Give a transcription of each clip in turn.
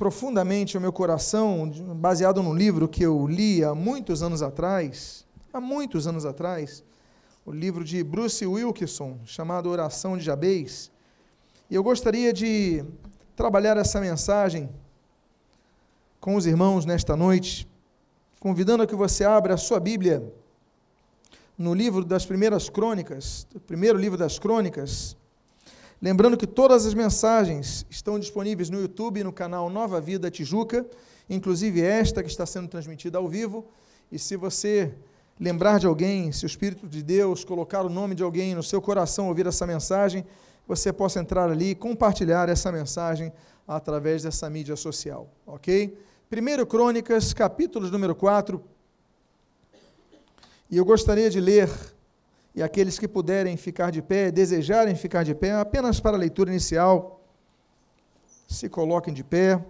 profundamente o meu coração, baseado num livro que eu li há muitos anos atrás, há muitos anos atrás, o livro de Bruce Wilkinson, chamado Oração de Jabez. E eu gostaria de trabalhar essa mensagem com os irmãos nesta noite, convidando a que você abra a sua Bíblia no livro das primeiras crônicas, primeiro livro das crônicas, Lembrando que todas as mensagens estão disponíveis no YouTube, no canal Nova Vida Tijuca, inclusive esta que está sendo transmitida ao vivo. E se você lembrar de alguém, se o Espírito de Deus colocar o nome de alguém no seu coração ouvir essa mensagem, você possa entrar ali e compartilhar essa mensagem através dessa mídia social, ok? Primeiro Crônicas, capítulo número 4. E eu gostaria de ler e aqueles que puderem ficar de pé, desejarem ficar de pé, apenas para a leitura inicial, se coloquem de pé.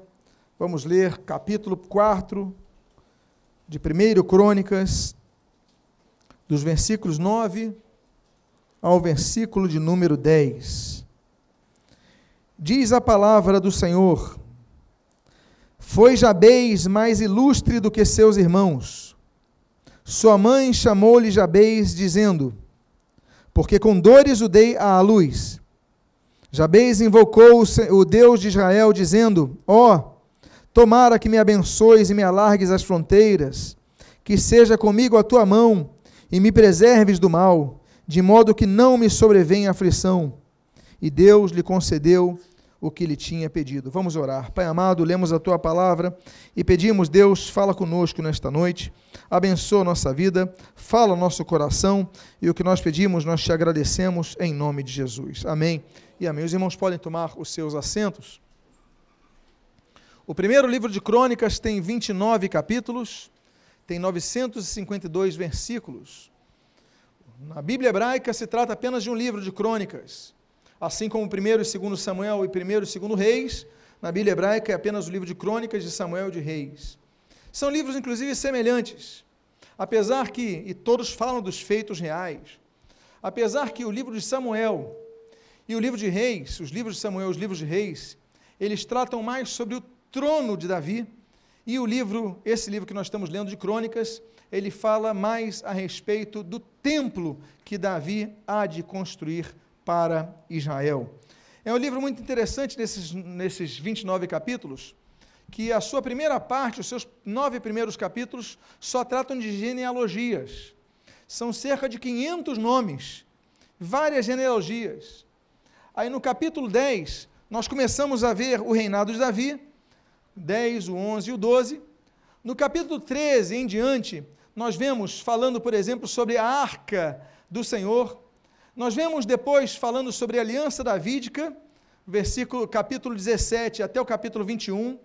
Vamos ler capítulo 4 de 1 Crônicas, dos versículos 9 ao versículo de número 10. Diz a palavra do Senhor: Foi Jabez mais ilustre do que seus irmãos. Sua mãe chamou-lhe Jabez, dizendo: porque com dores o dei à luz. Jabez invocou o Deus de Israel, dizendo: Ó, oh, tomara que me abençoes e me alargues as fronteiras, que seja comigo a tua mão e me preserves do mal, de modo que não me sobrevenha aflição. E Deus lhe concedeu o que lhe tinha pedido. Vamos orar. Pai amado, lemos a tua palavra e pedimos, Deus, fala conosco nesta noite, abençoa nossa vida, fala nosso coração e o que nós pedimos, nós te agradecemos em nome de Jesus. Amém e amém. Os irmãos podem tomar os seus assentos. O primeiro livro de Crônicas tem 29 capítulos, tem 952 versículos. Na Bíblia hebraica se trata apenas de um livro de crônicas. Assim como o primeiro e segundo Samuel e primeiro e segundo Reis, na Bíblia hebraica é apenas o livro de crônicas de Samuel e de Reis. São livros, inclusive, semelhantes. Apesar que, e todos falam dos feitos reais, apesar que o livro de Samuel e o livro de Reis, os livros de Samuel e os livros de Reis, eles tratam mais sobre o trono de Davi, e o livro, esse livro que nós estamos lendo de crônicas, ele fala mais a respeito do templo que Davi há de construir para Israel. É um livro muito interessante nesses, nesses 29 capítulos, que a sua primeira parte, os seus nove primeiros capítulos, só tratam de genealogias. São cerca de 500 nomes, várias genealogias. Aí no capítulo 10, nós começamos a ver o reinado de Davi, 10, o 11 e o 12. No capítulo 13 em diante, nós vemos falando, por exemplo, sobre a arca do Senhor, nós vemos depois falando sobre a aliança davídica, versículo capítulo 17 até o capítulo 21.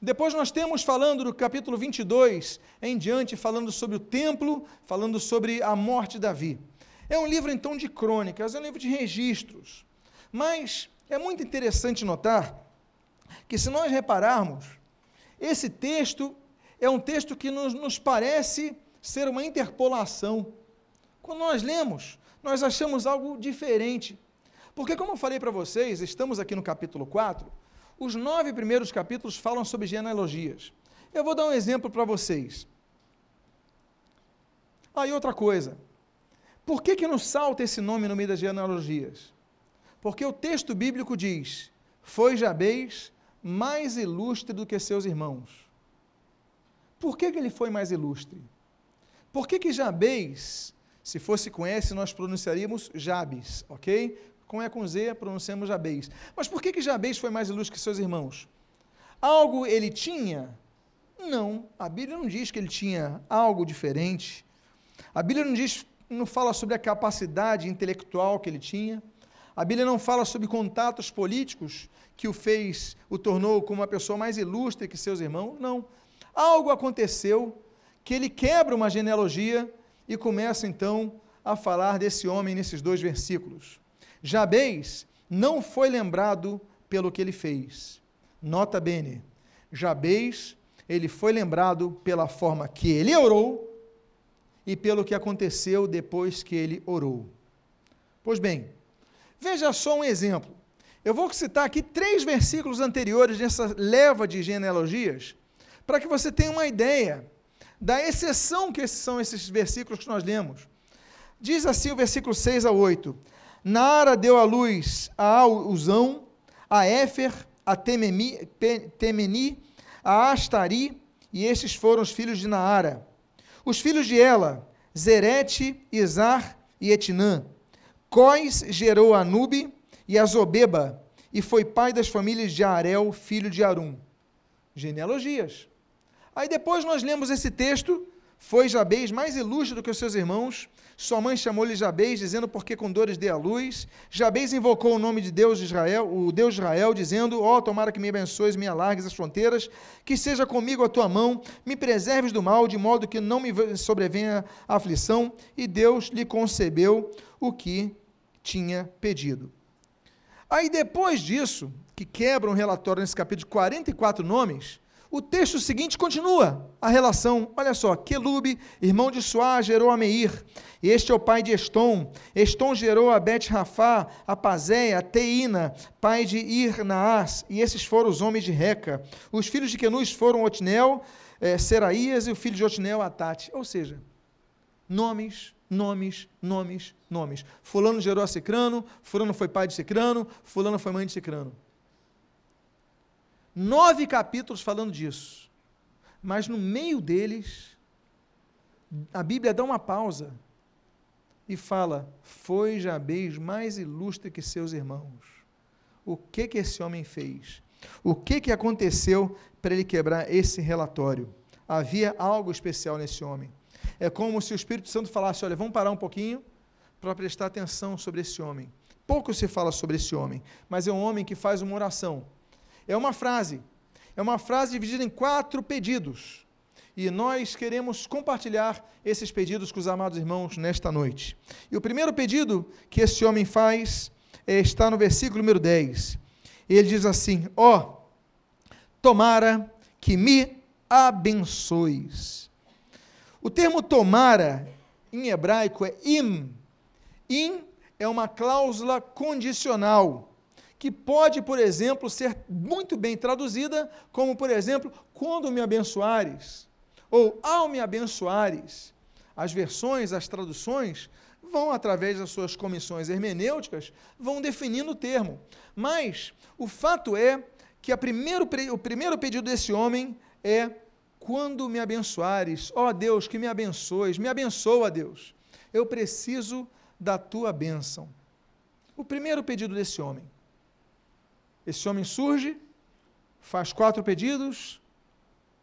Depois nós temos falando do capítulo 22 em diante, falando sobre o templo, falando sobre a morte de Davi. É um livro então de crônicas, é um livro de registros. Mas é muito interessante notar que se nós repararmos, esse texto é um texto que nos, nos parece ser uma interpolação. Quando nós lemos, nós achamos algo diferente. Porque, como eu falei para vocês, estamos aqui no capítulo 4, os nove primeiros capítulos falam sobre genealogias. Eu vou dar um exemplo para vocês. Aí, ah, outra coisa. Por que, que não salta esse nome no meio das genealogias? Porque o texto bíblico diz: Foi Jabez mais ilustre do que seus irmãos. Por que, que ele foi mais ilustre? Por que, que Jabez se fosse com S, nós pronunciaríamos Jabes, ok? Com E com Z, pronunciamos Jabez. Mas por que, que Jabez foi mais ilustre que seus irmãos? Algo ele tinha? Não, a Bíblia não diz que ele tinha algo diferente. A Bíblia não diz, não fala sobre a capacidade intelectual que ele tinha. A Bíblia não fala sobre contatos políticos que o fez, o tornou como uma pessoa mais ilustre que seus irmãos. Não. Algo aconteceu que ele quebra uma genealogia e começa então a falar desse homem nesses dois versículos. Jabez não foi lembrado pelo que ele fez. Nota bene, Jabez, ele foi lembrado pela forma que ele orou e pelo que aconteceu depois que ele orou. Pois bem, veja só um exemplo. Eu vou citar aqui três versículos anteriores nessa leva de genealogias, para que você tenha uma ideia da exceção que são esses versículos que nós lemos. Diz assim o versículo 6 a 8: Naara deu à luz a Uzão, a Éfer, a Tememi, Temeni, a Astari, e estes foram os filhos de Naara. Os filhos de Ela, Zerete, Izar e Etinã. Cois gerou Anube e Azobeba, e foi pai das famílias de Arel, filho de Arum. Genealogias. Aí depois nós lemos esse texto, foi Jabez mais ilustre do que os seus irmãos, sua mãe chamou-lhe Jabez, dizendo, porque com dores dê a luz. Jabez invocou o nome de Deus de Israel, o Deus de Israel, dizendo, ó, oh, tomara que me abençoes, me alargues as fronteiras, que seja comigo a tua mão, me preserves do mal, de modo que não me sobrevenha a aflição. E Deus lhe concebeu o que tinha pedido. Aí depois disso, que quebra um relatório nesse capítulo de 44 nomes, o texto seguinte continua a relação. Olha só, Quelube, irmão de Suá, gerou a Meir. Este é o pai de Estom. Estom gerou a Bet Rafá, a Pazéia, a Teína, pai de Irnaás. E esses foram os homens de Reca. Os filhos de Quenus foram Otnel, eh, Seraías e o filho de Otnel, Atate. Ou seja, nomes, nomes, nomes, nomes. Fulano gerou a Cicrano, fulano foi pai de Cicrano, fulano foi mãe de Cicrano nove capítulos falando disso. Mas no meio deles, a Bíblia dá uma pausa e fala: Foi Jabez mais ilustre que seus irmãos. O que que esse homem fez? O que que aconteceu para ele quebrar esse relatório? Havia algo especial nesse homem. É como se o Espírito Santo falasse: Olha, vamos parar um pouquinho para prestar atenção sobre esse homem. Pouco se fala sobre esse homem, mas é um homem que faz uma oração é uma frase. É uma frase dividida em quatro pedidos. E nós queremos compartilhar esses pedidos com os amados irmãos nesta noite. E o primeiro pedido que esse homem faz é, está no versículo número 10. Ele diz assim: Ó, oh, tomara que me abençoes. O termo tomara em hebraico é im. Im é uma cláusula condicional que pode, por exemplo, ser muito bem traduzida como, por exemplo, quando me abençoares, ou ao me abençoares. As versões, as traduções, vão, através das suas comissões hermenêuticas, vão definindo o termo. Mas o fato é que primeiro, o primeiro pedido desse homem é quando me abençoares, ó oh, Deus, que me abençoes, me abençoa, Deus. Eu preciso da tua bênção. O primeiro pedido desse homem. Esse homem surge, faz quatro pedidos,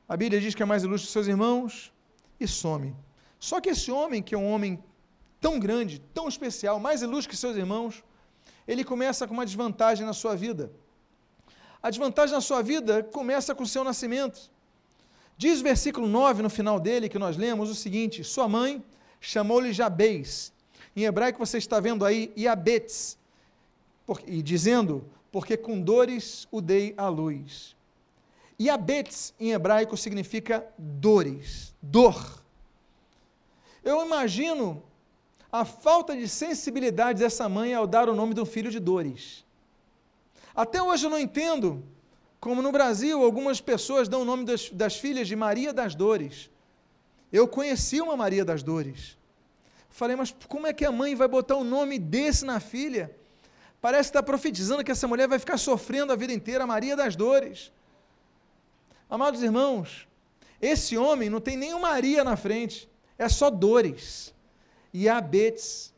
a Bíblia diz que é mais ilustre que seus irmãos, e some. Só que esse homem, que é um homem tão grande, tão especial, mais ilustre que seus irmãos, ele começa com uma desvantagem na sua vida. A desvantagem na sua vida começa com o seu nascimento. Diz o versículo 9 no final dele, que nós lemos, o seguinte: Sua mãe chamou-lhe Jabez. Em hebraico você está vendo aí Iabetz, e dizendo: porque com dores o dei à luz. E abetz em hebraico significa dores, dor. Eu imagino a falta de sensibilidade dessa mãe ao dar o nome do filho de dores. Até hoje eu não entendo como no Brasil algumas pessoas dão o nome das, das filhas de Maria das Dores. Eu conheci uma Maria das Dores. Falei, mas como é que a mãe vai botar o um nome desse na filha? Parece estar profetizando que essa mulher vai ficar sofrendo a vida inteira, a Maria das dores. Amados irmãos, esse homem não tem nenhuma Maria na frente, é só dores. E abetes.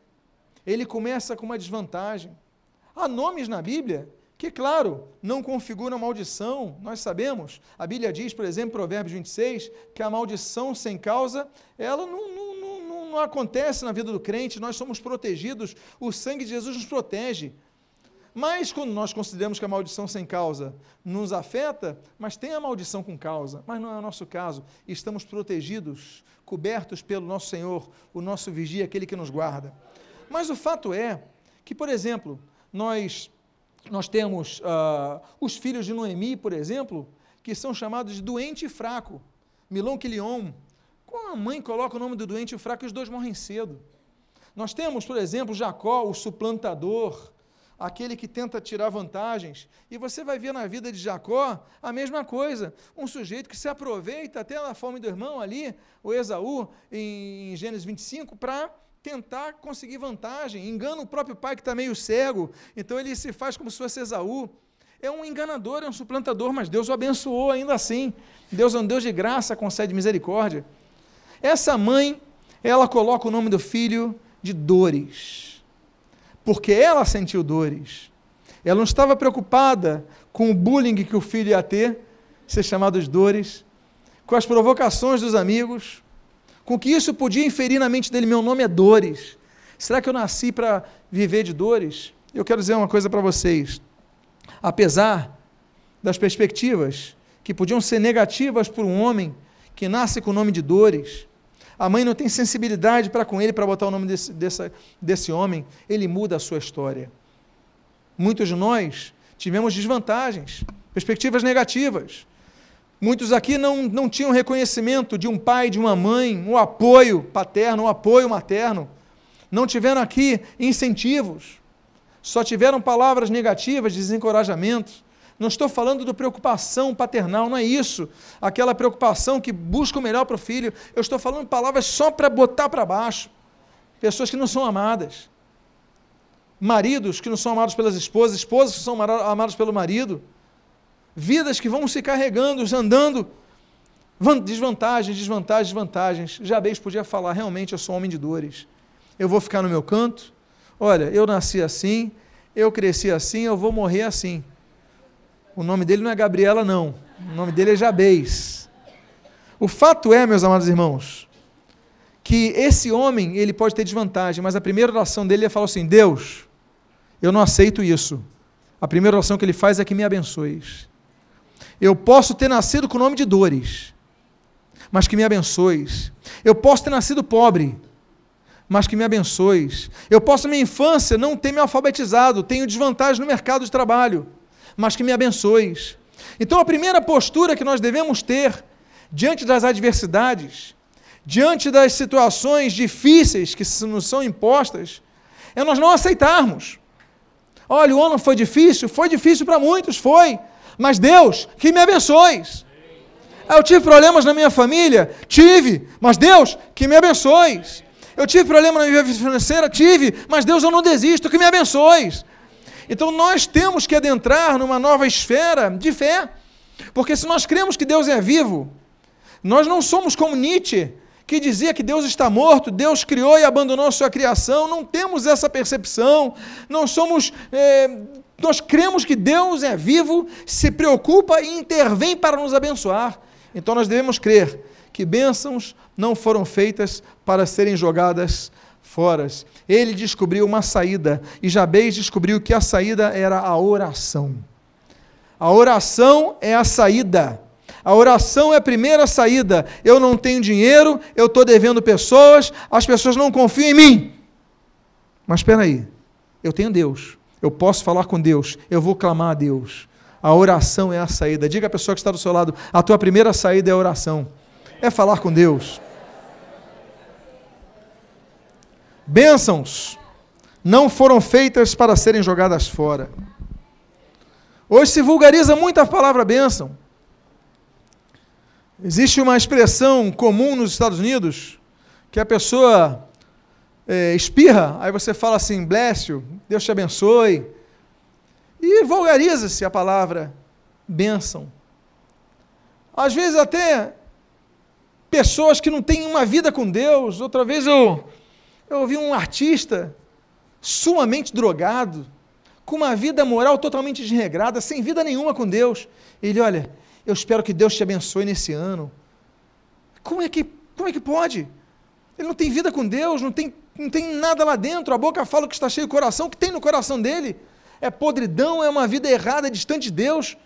Ele começa com uma desvantagem. Há nomes na Bíblia que, claro, não configuram maldição, nós sabemos. A Bíblia diz, por exemplo, Provérbios 26, que a maldição sem causa, ela não, não, não, não acontece na vida do crente, nós somos protegidos, o sangue de Jesus nos protege. Mas quando nós consideramos que a maldição sem causa nos afeta, mas tem a maldição com causa, mas não é o nosso caso. Estamos protegidos, cobertos pelo nosso Senhor, o nosso vigia, aquele que nos guarda. Mas o fato é que, por exemplo, nós, nós temos uh, os filhos de Noemi, por exemplo, que são chamados de doente e fraco. Milon Quilion. Quando a mãe coloca o nome do doente e fraco, os dois morrem cedo. Nós temos, por exemplo, Jacó, o suplantador, aquele que tenta tirar vantagens. E você vai ver na vida de Jacó a mesma coisa. Um sujeito que se aproveita até da fome do irmão ali, o Esaú, em Gênesis 25, para tentar conseguir vantagem. Engana o próprio pai que está meio cego. Então ele se faz como se fosse Esaú. É um enganador, é um suplantador, mas Deus o abençoou ainda assim. Deus é um Deus de graça, concede misericórdia. Essa mãe, ela coloca o nome do filho de Dores, porque ela sentiu dores. Ela não estava preocupada com o bullying que o filho ia ter, ser chamado de Dores, com as provocações dos amigos, com que isso podia inferir na mente dele: meu nome é Dores. Será que eu nasci para viver de dores? Eu quero dizer uma coisa para vocês apesar das perspectivas que podiam ser negativas por um homem que nasce com o nome de dores, a mãe não tem sensibilidade para com ele para botar o nome desse, desse, desse homem, ele muda a sua história. Muitos de nós tivemos desvantagens, perspectivas negativas. Muitos aqui não, não tinham reconhecimento de um pai, de uma mãe, um apoio paterno, um apoio materno. Não tiveram aqui incentivos só tiveram palavras negativas, desencorajamento. Não estou falando de preocupação paternal, não é isso. Aquela preocupação que busca o melhor para o filho. Eu estou falando palavras só para botar para baixo. Pessoas que não são amadas. Maridos que não são amados pelas esposas, esposas que são amadas pelo marido. Vidas que vão se carregando, andando. Desvantagens, desvantagens, desvantagens. Jabez podia falar: realmente eu sou homem de dores. Eu vou ficar no meu canto, Olha, eu nasci assim, eu cresci assim, eu vou morrer assim. O nome dele não é Gabriela, não. O nome dele é Jabez. O fato é, meus amados irmãos, que esse homem, ele pode ter desvantagem, mas a primeira oração dele é falar assim: Deus, eu não aceito isso. A primeira oração que ele faz é que me abençoes. Eu posso ter nascido com o nome de dores, mas que me abençoes. Eu posso ter nascido pobre, mas que me abençoes. Eu posso, na minha infância, não ter me alfabetizado, tenho desvantagem no mercado de trabalho, mas que me abençoes. Então, a primeira postura que nós devemos ter diante das adversidades, diante das situações difíceis que nos são impostas, é nós não aceitarmos. Olha, o ano foi difícil, foi difícil para muitos, foi, mas Deus, que me abençoes. Eu tive problemas na minha família? Tive, mas Deus, que me abençoes. Eu tive problema na minha vida financeira? Tive, mas Deus, eu não desisto, que me abençoes. Então nós temos que adentrar numa nova esfera de fé, porque se nós cremos que Deus é vivo, nós não somos como Nietzsche, que dizia que Deus está morto, Deus criou e abandonou sua criação, não temos essa percepção, não somos. É, nós cremos que Deus é vivo, se preocupa e intervém para nos abençoar. Então nós devemos crer que bênçãos não foram feitas para serem jogadas fora. Ele descobriu uma saída e Jabez descobriu que a saída era a oração. A oração é a saída. A oração é a primeira saída. Eu não tenho dinheiro, eu estou devendo pessoas, as pessoas não confiam em mim. Mas espera aí, eu tenho Deus, eu posso falar com Deus, eu vou clamar a Deus. A oração é a saída. Diga à pessoa que está do seu lado: a tua primeira saída é a oração é falar com Deus. Bênçãos não foram feitas para serem jogadas fora. Hoje se vulgariza muito a palavra bênção. Existe uma expressão comum nos Estados Unidos que a pessoa é, espirra, aí você fala assim, bless you, Deus te abençoe. E vulgariza-se a palavra bênção. Às vezes até pessoas que não têm uma vida com Deus. Outra vez eu, eu ouvi um artista sumamente drogado, com uma vida moral totalmente desregrada, sem vida nenhuma com Deus. Ele, olha, eu espero que Deus te abençoe nesse ano. Como é que, como é que pode? Ele não tem vida com Deus, não tem, não tem nada lá dentro. A boca fala que está cheio o coração, o que tem no coração dele é podridão, é uma vida errada, distante de Deus.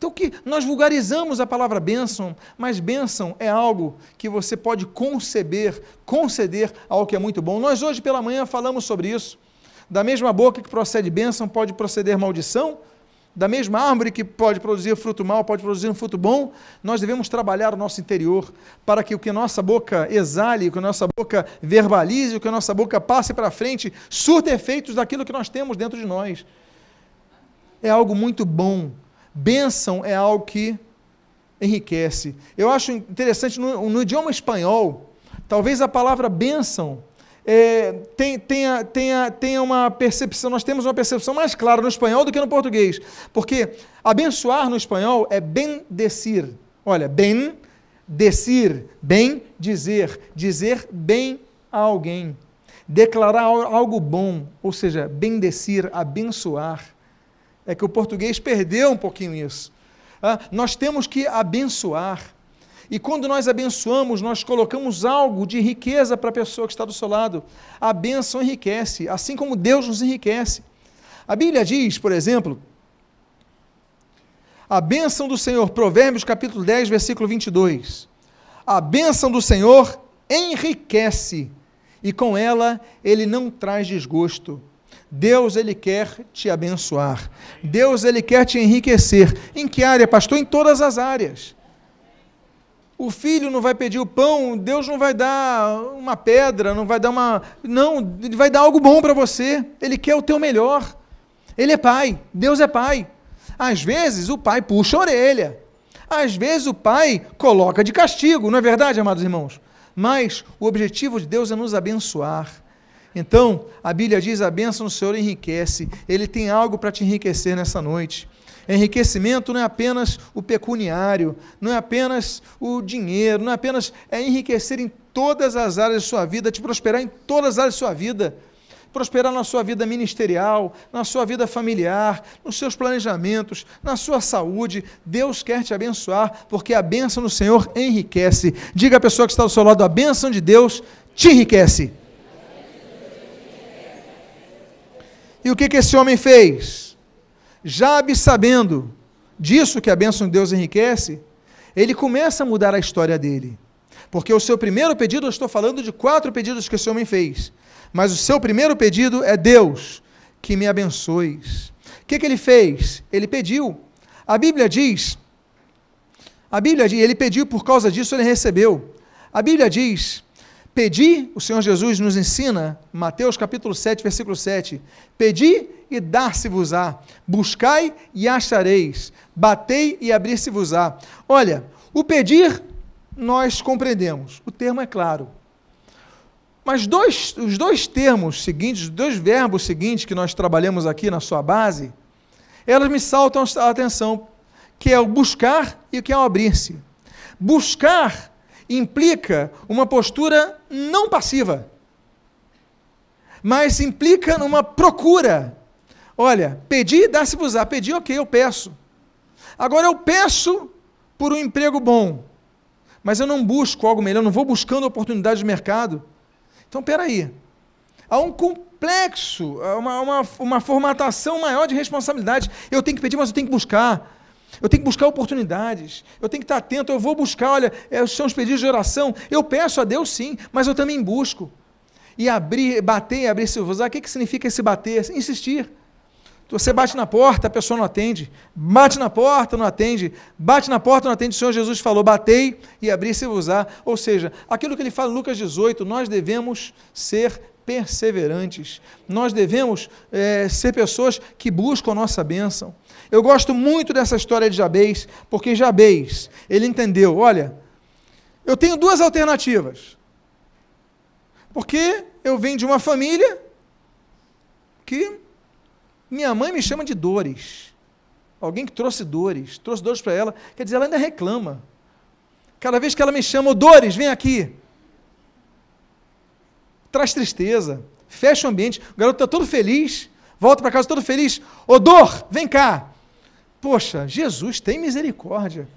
Então que nós vulgarizamos a palavra bênção, mas bênção é algo que você pode conceber, conceder algo que é muito bom. Nós hoje pela manhã falamos sobre isso. Da mesma boca que procede bênção, pode proceder maldição. Da mesma árvore que pode produzir fruto mal, pode produzir um fruto bom. Nós devemos trabalhar o nosso interior para que o que nossa boca exale, o que a nossa boca verbalize, o que a nossa boca passe para frente, surta efeitos daquilo que nós temos dentro de nós. é algo muito bom. Bênção é algo que enriquece. Eu acho interessante, no, no idioma espanhol, talvez a palavra bênção é, tem, tenha, tenha, tenha uma percepção, nós temos uma percepção mais clara no espanhol do que no português. Porque abençoar no espanhol é bendecir. Olha, bem, decir, bem dizer, dizer bem a alguém, declarar algo bom, ou seja, bendecir, abençoar. É que o português perdeu um pouquinho isso. Ah, nós temos que abençoar. E quando nós abençoamos, nós colocamos algo de riqueza para a pessoa que está do seu lado. A bênção enriquece, assim como Deus nos enriquece. A Bíblia diz, por exemplo, a bênção do Senhor, Provérbios capítulo 10, versículo 22. A bênção do Senhor enriquece, e com ela ele não traz desgosto. Deus ele quer te abençoar. Deus ele quer te enriquecer. Em que área, pastor? Em todas as áreas. O filho não vai pedir o pão, Deus não vai dar uma pedra, não vai dar uma. Não, ele vai dar algo bom para você. Ele quer o teu melhor. Ele é pai, Deus é pai. Às vezes o pai puxa a orelha. Às vezes o pai coloca de castigo, não é verdade, amados irmãos? Mas o objetivo de Deus é nos abençoar. Então, a Bíblia diz: a bênção do Senhor enriquece. Ele tem algo para te enriquecer nessa noite. Enriquecimento não é apenas o pecuniário, não é apenas o dinheiro, não é apenas é enriquecer em todas as áreas da sua vida, te prosperar em todas as áreas da sua vida. Prosperar na sua vida ministerial, na sua vida familiar, nos seus planejamentos, na sua saúde. Deus quer te abençoar, porque a bênção do Senhor enriquece. Diga à pessoa que está do seu lado: a bênção de Deus te enriquece. E o que, que esse homem fez? Jabe, sabendo disso que a bênção de Deus enriquece, ele começa a mudar a história dele. Porque o seu primeiro pedido, eu estou falando de quatro pedidos que esse homem fez. Mas o seu primeiro pedido é Deus, que me abençoes. O que, que ele fez? Ele pediu. A Bíblia diz, a Bíblia diz, ele pediu por causa disso, ele recebeu. A Bíblia diz Pedi, o Senhor Jesus nos ensina, Mateus capítulo 7, versículo 7, pedi e dar-se-vos-á, buscai e achareis, batei e abrir-se-vos-á. Olha, o pedir nós compreendemos, o termo é claro. Mas dois, os dois termos seguintes, os dois verbos seguintes que nós trabalhamos aqui na sua base, elas me saltam a atenção, que é o buscar e o que é o abrir-se. Buscar implica uma postura não passiva, mas implica numa procura. Olha, pedir, dá-se-vos-á. Pedir, ok, eu peço. Agora eu peço por um emprego bom, mas eu não busco algo melhor, não vou buscando oportunidade de mercado. Então, peraí. Há um complexo, uma, uma, uma formatação maior de responsabilidade. Eu tenho que pedir, mas eu tenho que buscar. Eu tenho que buscar oportunidades. Eu tenho que estar atento. Eu vou buscar, olha, é, são os pedidos de oração. Eu peço a Deus sim, mas eu também busco. E abrir, bater abrir se usar. O que, que significa esse bater? Insistir. Você bate na porta, a pessoa não atende. Bate na porta, não atende. Bate na porta, não atende. O Senhor Jesus falou: batei e abri se usar. Ou seja, aquilo que ele fala em Lucas 18, nós devemos ser perseverantes. Nós devemos é, ser pessoas que buscam a nossa bênção. Eu gosto muito dessa história de Jabez, porque Jabez, ele entendeu, olha, eu tenho duas alternativas. Porque eu venho de uma família que minha mãe me chama de dores. Alguém que trouxe dores, trouxe dores para ela, quer dizer, ela ainda reclama. Cada vez que ela me chama, dores, vem aqui. Traz tristeza, fecha o ambiente, o garoto está todo feliz, volta para casa todo feliz. Ô dor, vem cá. Poxa, Jesus tem misericórdia.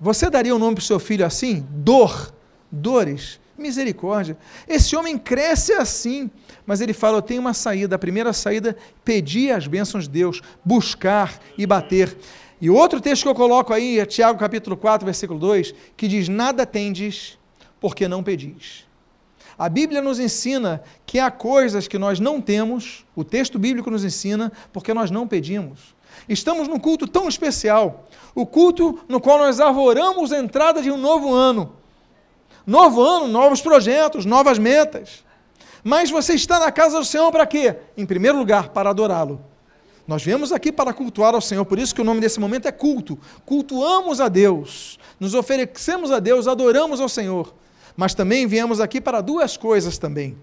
Você daria o um nome para o seu filho assim? Dor, dores, misericórdia. Esse homem cresce assim, mas ele fala: Eu tenho uma saída. A primeira saída, pedir as bênçãos de Deus, buscar e bater. E outro texto que eu coloco aí é Tiago capítulo 4, versículo 2, que diz: Nada tendes porque não pedis. A Bíblia nos ensina que há coisas que nós não temos, o texto bíblico nos ensina, porque nós não pedimos. Estamos num culto tão especial, o culto no qual nós arvoramos a entrada de um novo ano. Novo ano, novos projetos, novas metas. Mas você está na casa do Senhor para quê? Em primeiro lugar, para adorá-lo. Nós viemos aqui para cultuar ao Senhor, por isso que o nome desse momento é culto. Cultuamos a Deus, nos oferecemos a Deus, adoramos ao Senhor. Mas também viemos aqui para duas coisas também.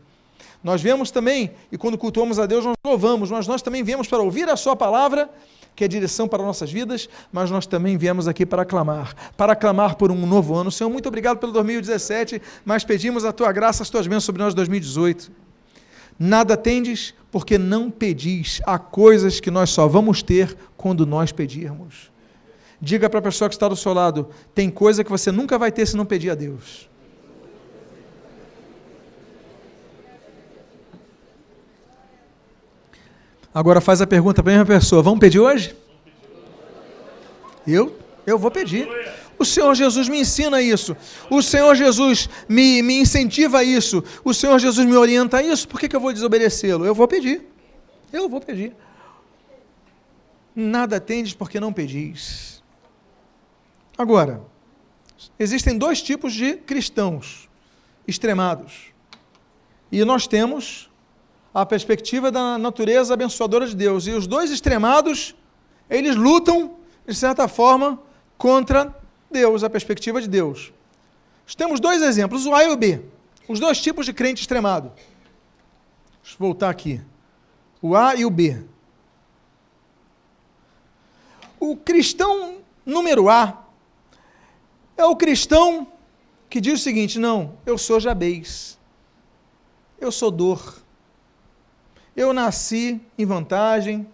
Nós viemos também, e quando cultuamos a Deus, nós louvamos, mas nós também viemos para ouvir a Sua palavra, que é direção para nossas vidas, mas nós também viemos aqui para clamar, para clamar por um novo ano. Senhor, muito obrigado pelo 2017, mas pedimos a Tua graça, as Tuas bênçãos sobre nós 2018. Nada tendes, porque não pedis. Há coisas que nós só vamos ter quando nós pedirmos. Diga para a pessoa que está do seu lado: tem coisa que você nunca vai ter se não pedir a Deus. Agora faz a pergunta para a mesma pessoa: vamos pedir hoje? Eu? Eu vou pedir. O Senhor Jesus me ensina isso. O Senhor Jesus me, me incentiva a isso. O Senhor Jesus me orienta a isso. Por que, que eu vou desobedecê-lo? Eu vou pedir. Eu vou pedir. Nada tendes porque não pedis. Agora, existem dois tipos de cristãos extremados. E nós temos a perspectiva da natureza abençoadora de Deus. E os dois extremados, eles lutam, de certa forma, contra Deus, a perspectiva de Deus. Temos dois exemplos, o A e o B. Os dois tipos de crente extremado. Deixa eu voltar aqui. O A e o B. O cristão número A é o cristão que diz o seguinte: não, eu sou Jabez, eu sou dor, eu nasci em vantagem,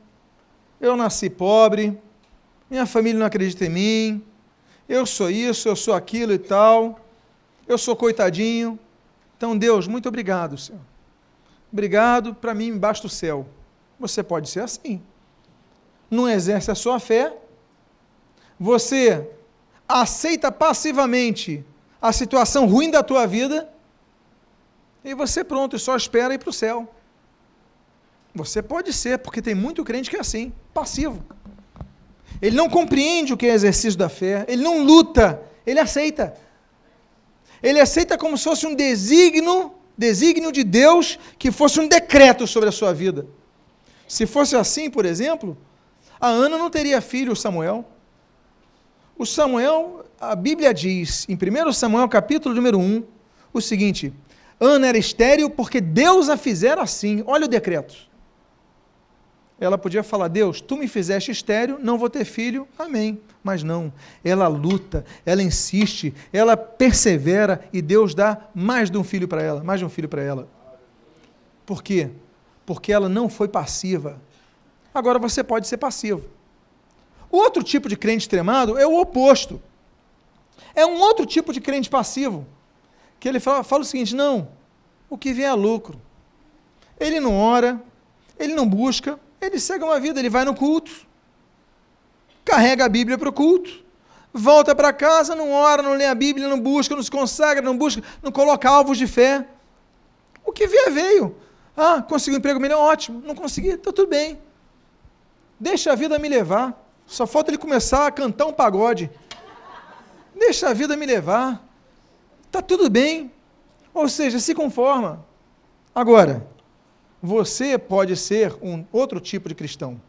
eu nasci pobre, minha família não acredita em mim, eu sou isso, eu sou aquilo e tal, eu sou coitadinho. Então, Deus, muito obrigado, Senhor. Obrigado, para mim basta o céu. Você pode ser assim. Não exerce a sua fé, você aceita passivamente a situação ruim da tua vida e você pronto, só espera ir para o céu. Você pode ser, porque tem muito crente que é assim, passivo. Ele não compreende o que é exercício da fé, ele não luta, ele aceita. Ele aceita como se fosse um desígnio, desígnio de Deus, que fosse um decreto sobre a sua vida. Se fosse assim, por exemplo, a Ana não teria filho, Samuel. O Samuel, a Bíblia diz, em 1 Samuel, capítulo número 1, o seguinte: Ana era estéril porque Deus a fizera assim. Olha o decreto ela podia falar: Deus, tu me fizeste estéreo, não vou ter filho, amém. Mas não, ela luta, ela insiste, ela persevera e Deus dá mais de um filho para ela, mais de um filho para ela. Por quê? Porque ela não foi passiva. Agora você pode ser passivo. O outro tipo de crente extremado é o oposto. É um outro tipo de crente passivo. Que ele fala, fala o seguinte: não, o que vem é lucro. Ele não ora, ele não busca, ele segue uma vida, ele vai no culto, carrega a Bíblia para o culto, volta para casa, não ora, não lê a Bíblia, não busca, não se consagra, não busca, não coloca alvos de fé. O que vier, veio. Ah, conseguiu um emprego melhor? Ótimo. Não consegui? Está tudo bem. Deixa a vida me levar. Só falta ele começar a cantar um pagode. Deixa a vida me levar. Está tudo bem. Ou seja, se conforma. Agora, você pode ser um outro tipo de cristão,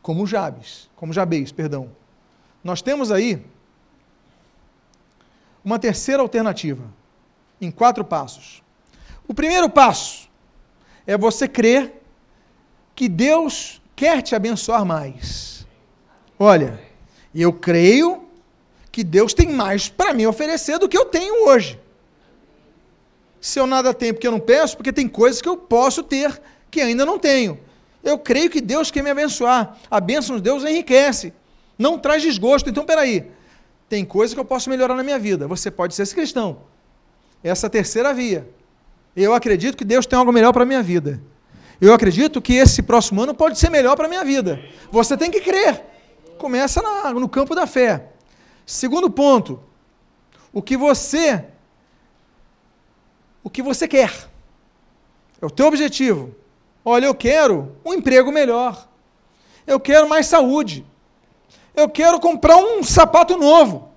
como Jabes, como Jabez, perdão. Nós temos aí uma terceira alternativa, em quatro passos. O primeiro passo é você crer que Deus quer te abençoar mais. Olha, eu creio que Deus tem mais para me oferecer do que eu tenho hoje. Se eu nada tenho porque eu não peço, porque tem coisas que eu posso ter que ainda não tenho. Eu creio que Deus quer me abençoar. A bênção de Deus enriquece. Não traz desgosto. Então, peraí. Tem coisas que eu posso melhorar na minha vida. Você pode ser esse cristão. Essa terceira via. Eu acredito que Deus tem algo melhor para a minha vida. Eu acredito que esse próximo ano pode ser melhor para a minha vida. Você tem que crer. Começa na, no campo da fé. Segundo ponto, o que você o que você quer. É o teu objetivo. Olha, eu quero um emprego melhor. Eu quero mais saúde. Eu quero comprar um sapato novo.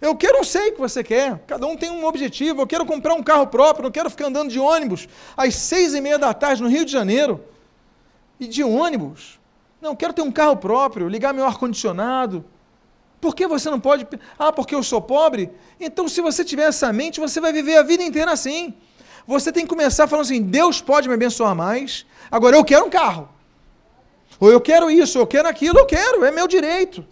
Eu quero, não sei o que você quer. Cada um tem um objetivo. Eu quero comprar um carro próprio. Não quero ficar andando de ônibus às seis e meia da tarde no Rio de Janeiro. E de ônibus. Não, quero ter um carro próprio, ligar meu ar-condicionado. Por que você não pode? Ah, porque eu sou pobre? Então, se você tiver essa mente, você vai viver a vida inteira assim. Você tem que começar falando assim: Deus pode me abençoar mais, agora eu quero um carro. Ou eu quero isso, eu quero aquilo, eu quero, é meu direito.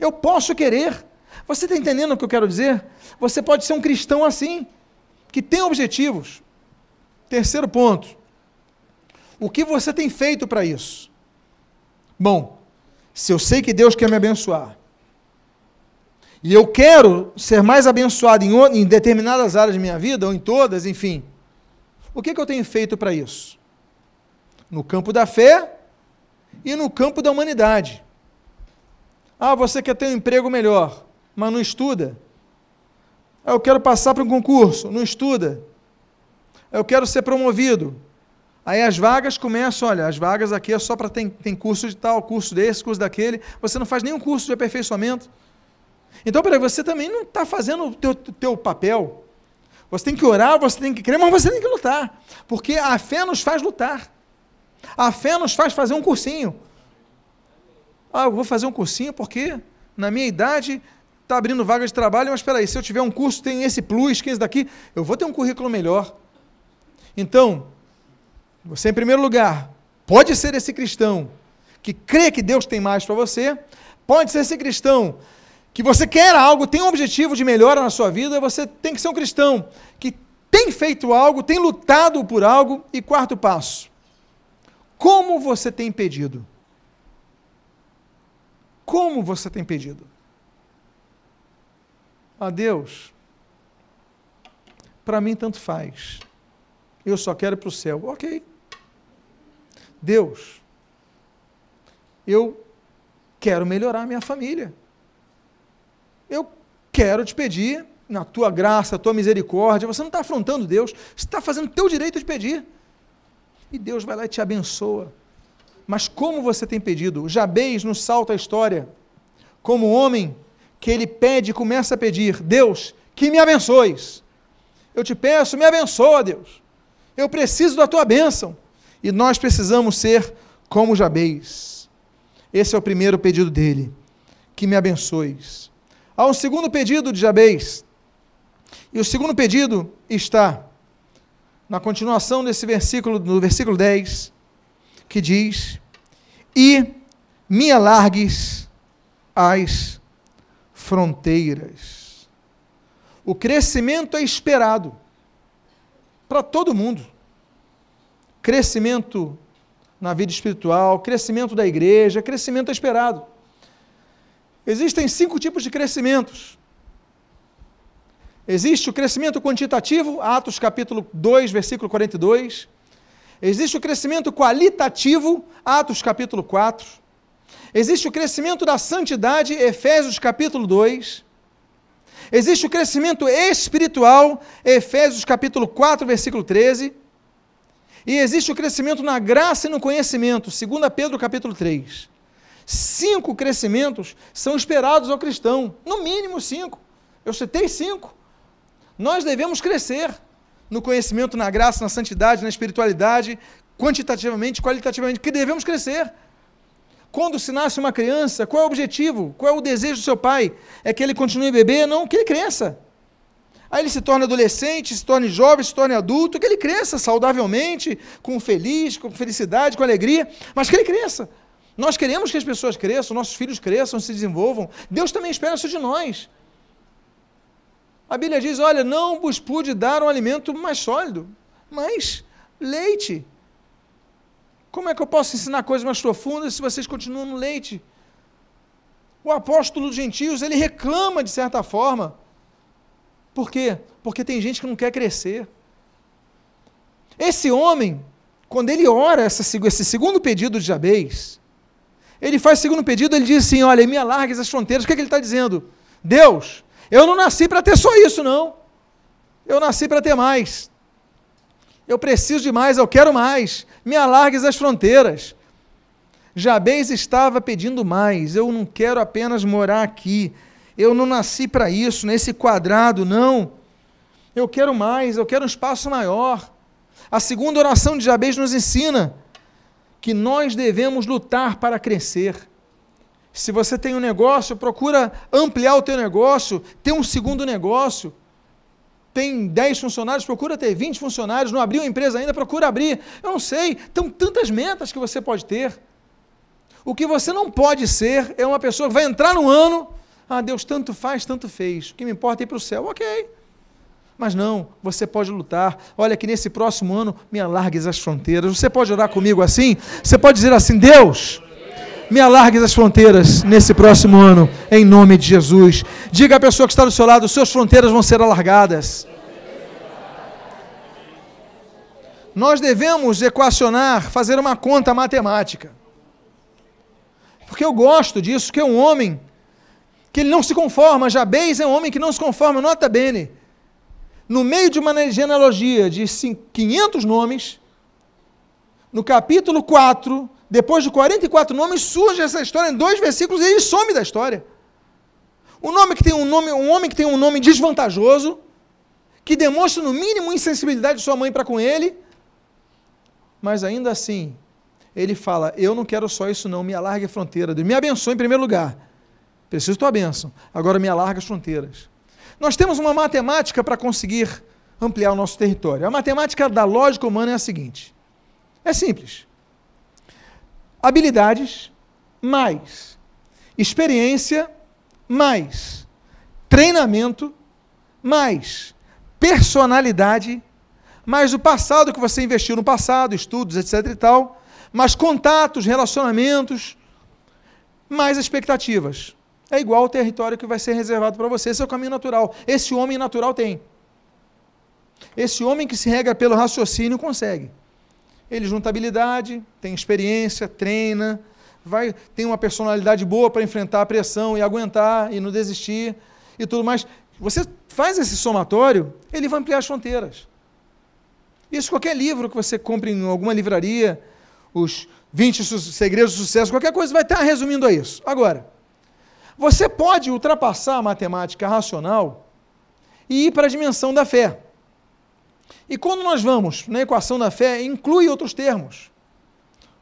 Eu posso querer. Você está entendendo o que eu quero dizer? Você pode ser um cristão assim, que tem objetivos. Terceiro ponto. O que você tem feito para isso? Bom, se eu sei que Deus quer me abençoar, e eu quero ser mais abençoado em, em determinadas áreas da minha vida, ou em todas, enfim, o que, que eu tenho feito para isso? No campo da fé e no campo da humanidade. Ah, você quer ter um emprego melhor, mas não estuda. Ah, eu quero passar para um concurso, não estuda. Eu quero ser promovido. Aí as vagas começam, olha, as vagas aqui é só para tem, tem curso de tal, curso desse, curso daquele. Você não faz nenhum curso de aperfeiçoamento. Então, peraí, você também não está fazendo o teu, teu papel. Você tem que orar, você tem que crer, mas você tem que lutar. Porque a fé nos faz lutar. A fé nos faz fazer um cursinho. Ah, eu vou fazer um cursinho porque na minha idade está abrindo vaga de trabalho, mas espera aí, se eu tiver um curso, tem esse plus, que esse daqui, eu vou ter um currículo melhor. Então, você em primeiro lugar, pode ser esse cristão que crê que Deus tem mais para você, pode ser esse cristão que você quer algo, tem um objetivo de melhora na sua vida, você tem que ser um cristão que tem feito algo, tem lutado por algo. E quarto passo, como você tem pedido? Como você tem pedido? A Deus, para mim tanto faz. Eu só quero ir para o céu. Ok. Deus, eu quero melhorar minha família eu quero te pedir, na tua graça, tua misericórdia, você não está afrontando Deus, você está fazendo o teu direito de pedir. E Deus vai lá e te abençoa. Mas como você tem pedido? Jabez nos salta a história. Como homem que ele pede e começa a pedir: Deus, que me abençoes. Eu te peço, me abençoa, Deus. Eu preciso da tua bênção. E nós precisamos ser como Jabez. Esse é o primeiro pedido dele: que me abençoes. Há um segundo pedido de Jabez. E o segundo pedido está na continuação desse versículo, no versículo 10, que diz: E me alargues as fronteiras. O crescimento é esperado para todo mundo. Crescimento na vida espiritual, crescimento da igreja, crescimento é esperado. Existem cinco tipos de crescimentos. Existe o crescimento quantitativo, Atos capítulo 2, versículo 42. Existe o crescimento qualitativo, Atos capítulo 4. Existe o crescimento da santidade, Efésios capítulo 2. Existe o crescimento espiritual, Efésios capítulo 4, versículo 13. E existe o crescimento na graça e no conhecimento, 2 Pedro capítulo 3. Cinco crescimentos são esperados ao cristão, no mínimo cinco. Eu citei cinco. Nós devemos crescer no conhecimento, na graça, na santidade, na espiritualidade, quantitativamente, qualitativamente, que devemos crescer. Quando se nasce uma criança, qual é o objetivo? Qual é o desejo do seu pai? É que ele continue bebê? Não, que ele cresça. Aí ele se torna adolescente, se torne jovem, se torne adulto, que ele cresça saudavelmente, com feliz, com felicidade, com alegria, mas que ele cresça. Nós queremos que as pessoas cresçam, nossos filhos cresçam, se desenvolvam. Deus também espera isso de nós. A Bíblia diz: olha, não vos pude dar um alimento mais sólido, mas leite. Como é que eu posso ensinar coisas mais profundas se vocês continuam no leite? O apóstolo dos gentios, ele reclama de certa forma. Por quê? Porque tem gente que não quer crescer. Esse homem, quando ele ora esse segundo pedido de Jabez, ele faz o segundo pedido, ele diz assim: Olha, me alargues as fronteiras. O que, é que ele está dizendo? Deus, eu não nasci para ter só isso, não. Eu nasci para ter mais. Eu preciso de mais, eu quero mais. Me alargues as fronteiras. Jabez estava pedindo mais. Eu não quero apenas morar aqui. Eu não nasci para isso, nesse quadrado, não. Eu quero mais, eu quero um espaço maior. A segunda oração de Jabez nos ensina que nós devemos lutar para crescer. Se você tem um negócio, procura ampliar o teu negócio, ter um segundo negócio. Tem 10 funcionários, procura ter 20 funcionários, não abriu a empresa ainda, procura abrir. Eu não sei, tem tantas metas que você pode ter. O que você não pode ser é uma pessoa que vai entrar no ano, ah, Deus tanto faz, tanto fez. O que me importa é ir para o céu. Ok. Mas não, você pode lutar. Olha que nesse próximo ano me alargues as fronteiras. Você pode orar comigo assim? Você pode dizer assim: Deus, me alargues as fronteiras nesse próximo ano, em nome de Jesus. Diga à pessoa que está do seu lado: suas fronteiras vão ser alargadas. Nós devemos equacionar, fazer uma conta matemática. Porque eu gosto disso, que é um homem que ele não se conforma. Jabez é um homem que não se conforma, nota bene no meio de uma genealogia de 500 nomes, no capítulo 4, depois de 44 nomes, surge essa história em dois versículos e ele some da história. Um, nome que tem um, nome, um homem que tem um nome desvantajoso, que demonstra no mínimo insensibilidade de sua mãe para com ele, mas ainda assim, ele fala: Eu não quero só isso, não, me alargue a fronteira. Me abençoe em primeiro lugar. Preciso tua bênção. Agora me alarga as fronteiras. Nós temos uma matemática para conseguir ampliar o nosso território. A matemática da lógica humana é a seguinte: é simples. Habilidades mais experiência mais treinamento mais personalidade mais o passado que você investiu no passado, estudos, etc e tal, mais contatos, relacionamentos, mais expectativas é igual ao território que vai ser reservado para você. Esse é o caminho natural. Esse homem natural tem. Esse homem que se rega pelo raciocínio consegue. Ele junta habilidade, tem experiência, treina, vai tem uma personalidade boa para enfrentar a pressão e aguentar e não desistir e tudo mais. Você faz esse somatório, ele vai ampliar as fronteiras. Isso qualquer livro que você compre em alguma livraria, os 20 segredos do sucesso, qualquer coisa vai estar resumindo a isso. Agora, você pode ultrapassar a matemática racional e ir para a dimensão da fé. E quando nós vamos na equação da fé, inclui outros termos,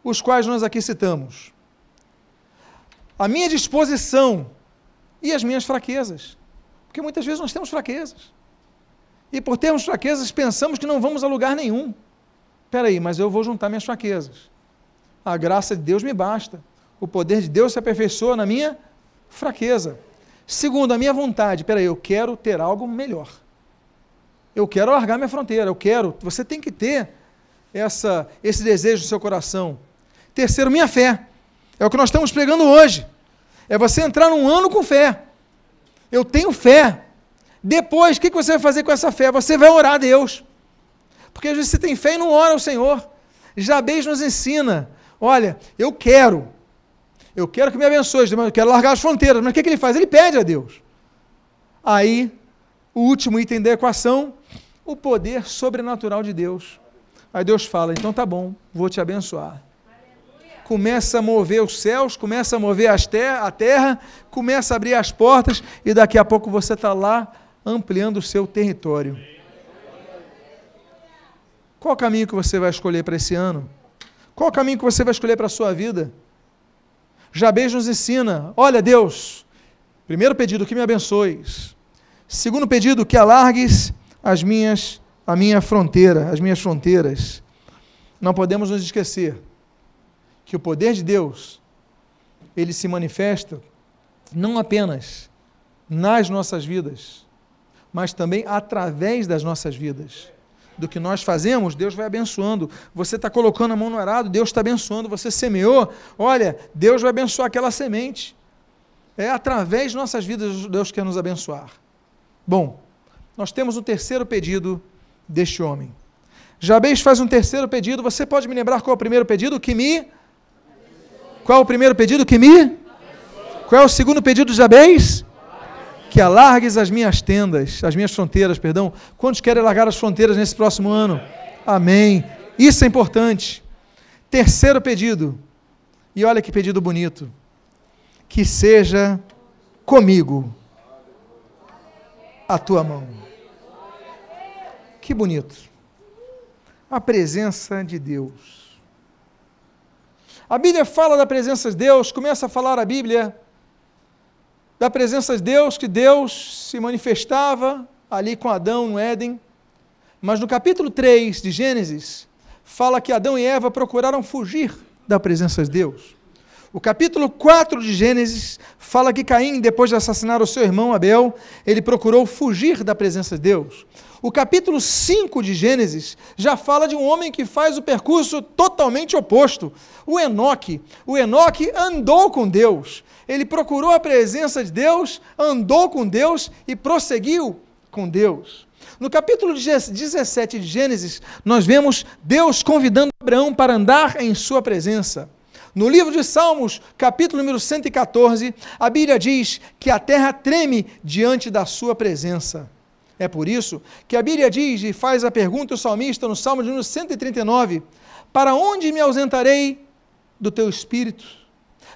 os quais nós aqui citamos. A minha disposição e as minhas fraquezas. Porque muitas vezes nós temos fraquezas. E por termos fraquezas, pensamos que não vamos a lugar nenhum. Espera aí, mas eu vou juntar minhas fraquezas. A graça de Deus me basta. O poder de Deus se aperfeiçoa na minha fraqueza. Segundo, a minha vontade. Peraí, eu quero ter algo melhor. Eu quero largar minha fronteira. Eu quero. Você tem que ter essa, esse desejo no seu coração. Terceiro, minha fé. É o que nós estamos pregando hoje. É você entrar num ano com fé. Eu tenho fé. Depois, o que você vai fazer com essa fé? Você vai orar a Deus. Porque às vezes você tem fé e não ora ao Senhor. Jabez nos ensina: olha, eu quero, eu quero que me abençoe, eu quero largar as fronteiras. Mas o que, que ele faz? Ele pede a Deus. Aí, o último item da equação, o poder sobrenatural de Deus. Aí Deus fala: então tá bom, vou te abençoar. Começa a mover os céus, começa a mover a terra, começa a abrir as portas e daqui a pouco você está lá ampliando o seu território. Qual caminho que você vai escolher para esse ano? Qual caminho que você vai escolher para a sua vida? Jabez nos ensina: olha, Deus, primeiro pedido, que me abençoes. Segundo pedido, que alargues as minhas, a minha fronteira, as minhas fronteiras. Não podemos nos esquecer que o poder de Deus, ele se manifesta não apenas nas nossas vidas, mas também através das nossas vidas do que nós fazemos, Deus vai abençoando. Você está colocando a mão no arado, Deus está abençoando. Você semeou, olha, Deus vai abençoar aquela semente. É através de nossas vidas Deus quer nos abençoar. Bom, nós temos um terceiro pedido deste homem. Jabez faz um terceiro pedido. Você pode me lembrar qual é o primeiro pedido? Que me. Qual é o primeiro pedido? Que me. Qual é o segundo pedido de Jabez? Que alargues as minhas tendas, as minhas fronteiras, perdão. Quantos querem largar as fronteiras nesse próximo ano? Amém. Isso é importante. Terceiro pedido. E olha que pedido bonito. Que seja comigo a tua mão. Que bonito. A presença de Deus. A Bíblia fala da presença de Deus, começa a falar a Bíblia da presença de Deus, que Deus se manifestava ali com Adão no Éden. Mas no capítulo 3 de Gênesis, fala que Adão e Eva procuraram fugir da presença de Deus. O capítulo 4 de Gênesis fala que Caim, depois de assassinar o seu irmão Abel, ele procurou fugir da presença de Deus. O capítulo 5 de Gênesis já fala de um homem que faz o percurso totalmente oposto. O Enoque. O Enoque andou com Deus. Ele procurou a presença de Deus, andou com Deus e prosseguiu com Deus. No capítulo 17 de Gênesis, nós vemos Deus convidando Abraão para andar em sua presença. No livro de Salmos, capítulo número 114, a Bíblia diz que a terra treme diante da sua presença. É por isso que a Bíblia diz e faz a pergunta o salmista no Salmo de número 139: Para onde me ausentarei do teu espírito?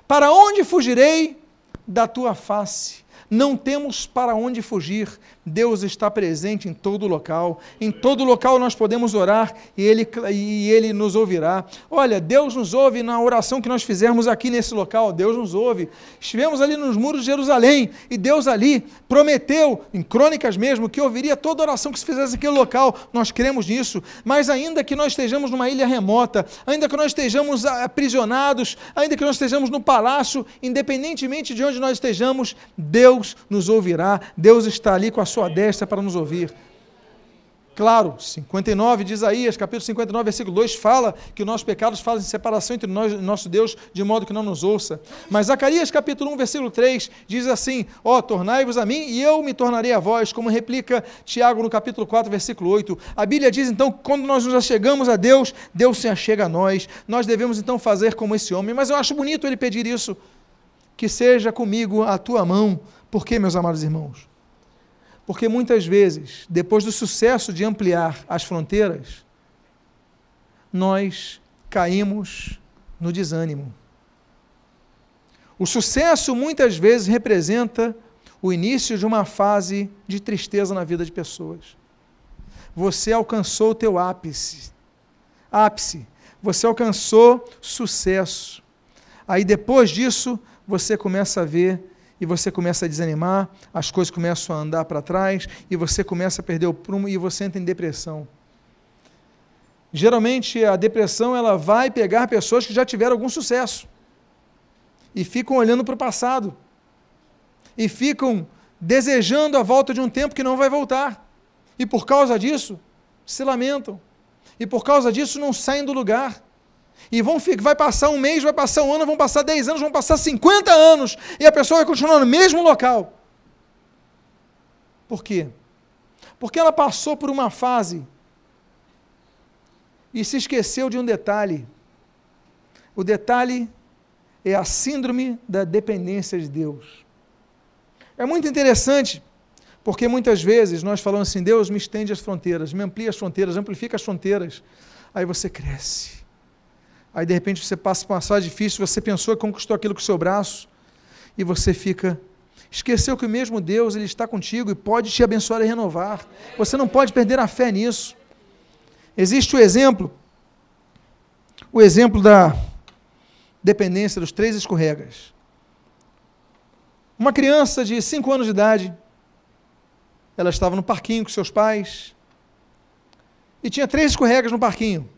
Para onde fugirei da tua face? Não temos para onde fugir. Deus está presente em todo local. Em todo local nós podemos orar e ele, e ele nos ouvirá. Olha, Deus nos ouve na oração que nós fizemos aqui nesse local. Deus nos ouve. Estivemos ali nos muros de Jerusalém e Deus ali prometeu, em crônicas mesmo, que ouviria toda oração que se fizesse naquele local. Nós cremos nisso. Mas ainda que nós estejamos numa ilha remota, ainda que nós estejamos aprisionados, ainda que nós estejamos no palácio, independentemente de onde nós estejamos, Deus nos ouvirá. Deus está ali com a sua destra para nos ouvir. Claro, 59 de Isaías, capítulo 59, versículo 2, fala que nossos pecados fazem separação entre nós e nosso Deus, de modo que não nos ouça. Mas Zacarias, capítulo 1, versículo 3, diz assim: Ó, oh, tornai-vos a mim e eu me tornarei a vós, como replica Tiago no capítulo 4, versículo 8. A Bíblia diz então que quando nós nos achegamos a Deus, Deus se achega a nós. Nós devemos então fazer como esse homem. Mas eu acho bonito ele pedir isso. Que seja comigo a tua mão. Por quê, meus amados irmãos? Porque muitas vezes, depois do sucesso de ampliar as fronteiras, nós caímos no desânimo. O sucesso muitas vezes representa o início de uma fase de tristeza na vida de pessoas. Você alcançou o teu ápice. Ápice. Você alcançou sucesso. Aí depois disso, você começa a ver e você começa a desanimar, as coisas começam a andar para trás e você começa a perder o prumo e você entra em depressão. Geralmente a depressão ela vai pegar pessoas que já tiveram algum sucesso e ficam olhando para o passado e ficam desejando a volta de um tempo que não vai voltar. E por causa disso, se lamentam. E por causa disso não saem do lugar. E vão, vai passar um mês, vai passar um ano, vão passar 10 anos, vão passar 50 anos, e a pessoa vai continuar no mesmo local. Por quê? Porque ela passou por uma fase e se esqueceu de um detalhe. O detalhe é a síndrome da dependência de Deus. É muito interessante, porque muitas vezes nós falamos assim: Deus me estende as fronteiras, me amplia as fronteiras, amplifica as fronteiras. Aí você cresce Aí de repente você passa por uma fase difícil, você pensou que conquistou aquilo com o seu braço, e você fica. Esqueceu que o mesmo Deus ele está contigo e pode te abençoar e renovar. Você não pode perder a fé nisso. Existe o exemplo, o exemplo da dependência dos três escorregas. Uma criança de 5 anos de idade, ela estava no parquinho com seus pais, e tinha três escorregas no parquinho.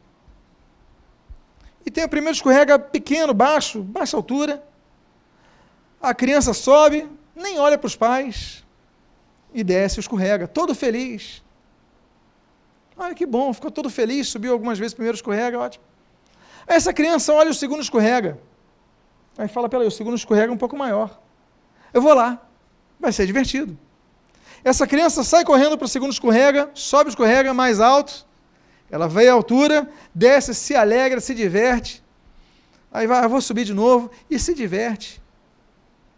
E tem o primeiro escorrega pequeno, baixo, baixa altura. A criança sobe, nem olha para os pais e desce, escorrega, todo feliz. Olha que bom, ficou todo feliz, subiu algumas vezes, primeiro escorrega, ótimo. Essa criança olha o segundo escorrega. Aí fala, peraí, o segundo escorrega é um pouco maior. Eu vou lá, vai ser divertido. Essa criança sai correndo para o segundo escorrega, sobe escorrega mais alto, ela veio à altura, desce, se alegra, se diverte. Aí vai, eu vou subir de novo e se diverte.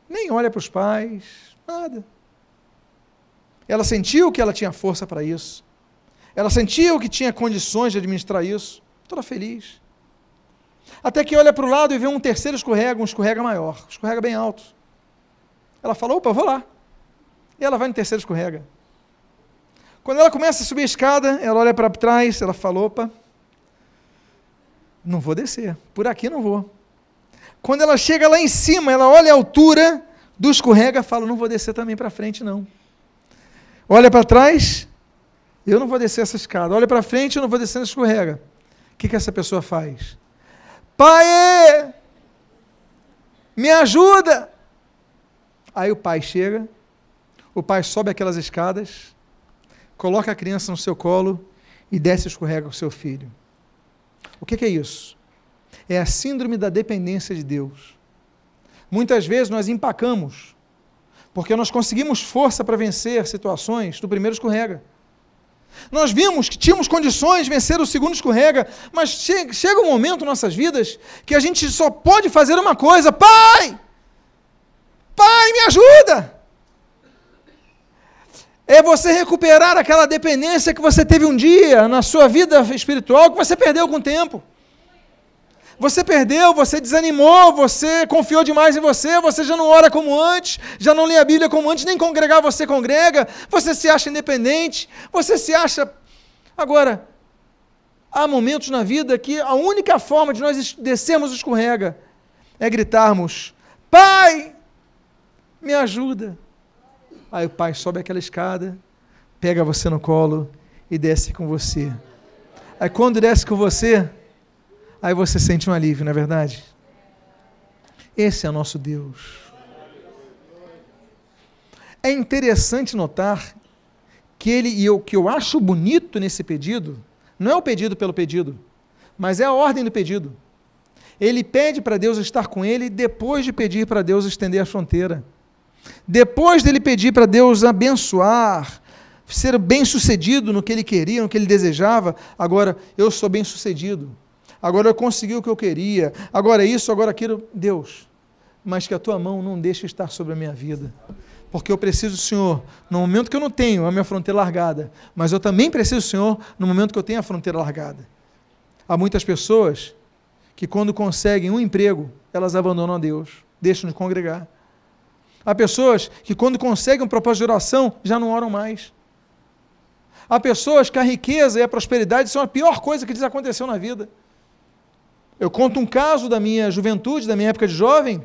Nem olha para os pais, nada. Ela sentiu que ela tinha força para isso. Ela sentiu que tinha condições de administrar isso. Toda feliz. Até que olha para o lado e vê um terceiro escorrega, um escorrega maior, escorrega bem alto. Ela fala: opa, vou lá. E ela vai no terceiro escorrega. Quando ela começa a subir a escada, ela olha para trás, ela fala: opa, não vou descer, por aqui não vou. Quando ela chega lá em cima, ela olha a altura do escorrega, fala: Não vou descer também para frente, não. Olha para trás, eu não vou descer essa escada. Olha para frente, eu não vou descer na escorrega. O que, que essa pessoa faz? Pai, me ajuda! Aí o pai chega, o pai sobe aquelas escadas, coloca a criança no seu colo e desce e escorrega o seu filho. O que, que é isso? É a síndrome da dependência de Deus. Muitas vezes nós empacamos, porque nós conseguimos força para vencer situações do primeiro escorrega. Nós vimos que tínhamos condições de vencer o segundo escorrega, mas chega, chega um momento em nossas vidas que a gente só pode fazer uma coisa: Pai! Pai, me ajuda! É você recuperar aquela dependência que você teve um dia na sua vida espiritual que você perdeu com o tempo. Você perdeu, você desanimou, você confiou demais em você, você já não ora como antes, já não lê a Bíblia como antes, nem congregar você congrega, você se acha independente, você se acha. Agora, há momentos na vida que a única forma de nós descermos o escorrega é gritarmos: Pai, me ajuda. Aí o pai sobe aquela escada, pega você no colo e desce com você. Aí quando desce com você, aí você sente um alívio, não é verdade? Esse é o nosso Deus. É interessante notar que ele, e o que eu acho bonito nesse pedido, não é o pedido pelo pedido, mas é a ordem do pedido. Ele pede para Deus estar com ele depois de pedir para Deus estender a fronteira. Depois dele pedir para Deus abençoar, ser bem sucedido no que ele queria, no que ele desejava, agora eu sou bem sucedido agora eu consegui o que eu queria, agora isso, agora aquilo. Deus, mas que a tua mão não deixe estar sobre a minha vida. Porque eu preciso do Senhor no momento que eu não tenho a minha fronteira largada, mas eu também preciso do Senhor no momento que eu tenho a fronteira largada. Há muitas pessoas que, quando conseguem um emprego, elas abandonam a Deus, deixam de congregar. Há pessoas que, quando conseguem um propósito de oração, já não oram mais. Há pessoas que a riqueza e a prosperidade são a pior coisa que lhes aconteceu na vida. Eu conto um caso da minha juventude, da minha época de jovem.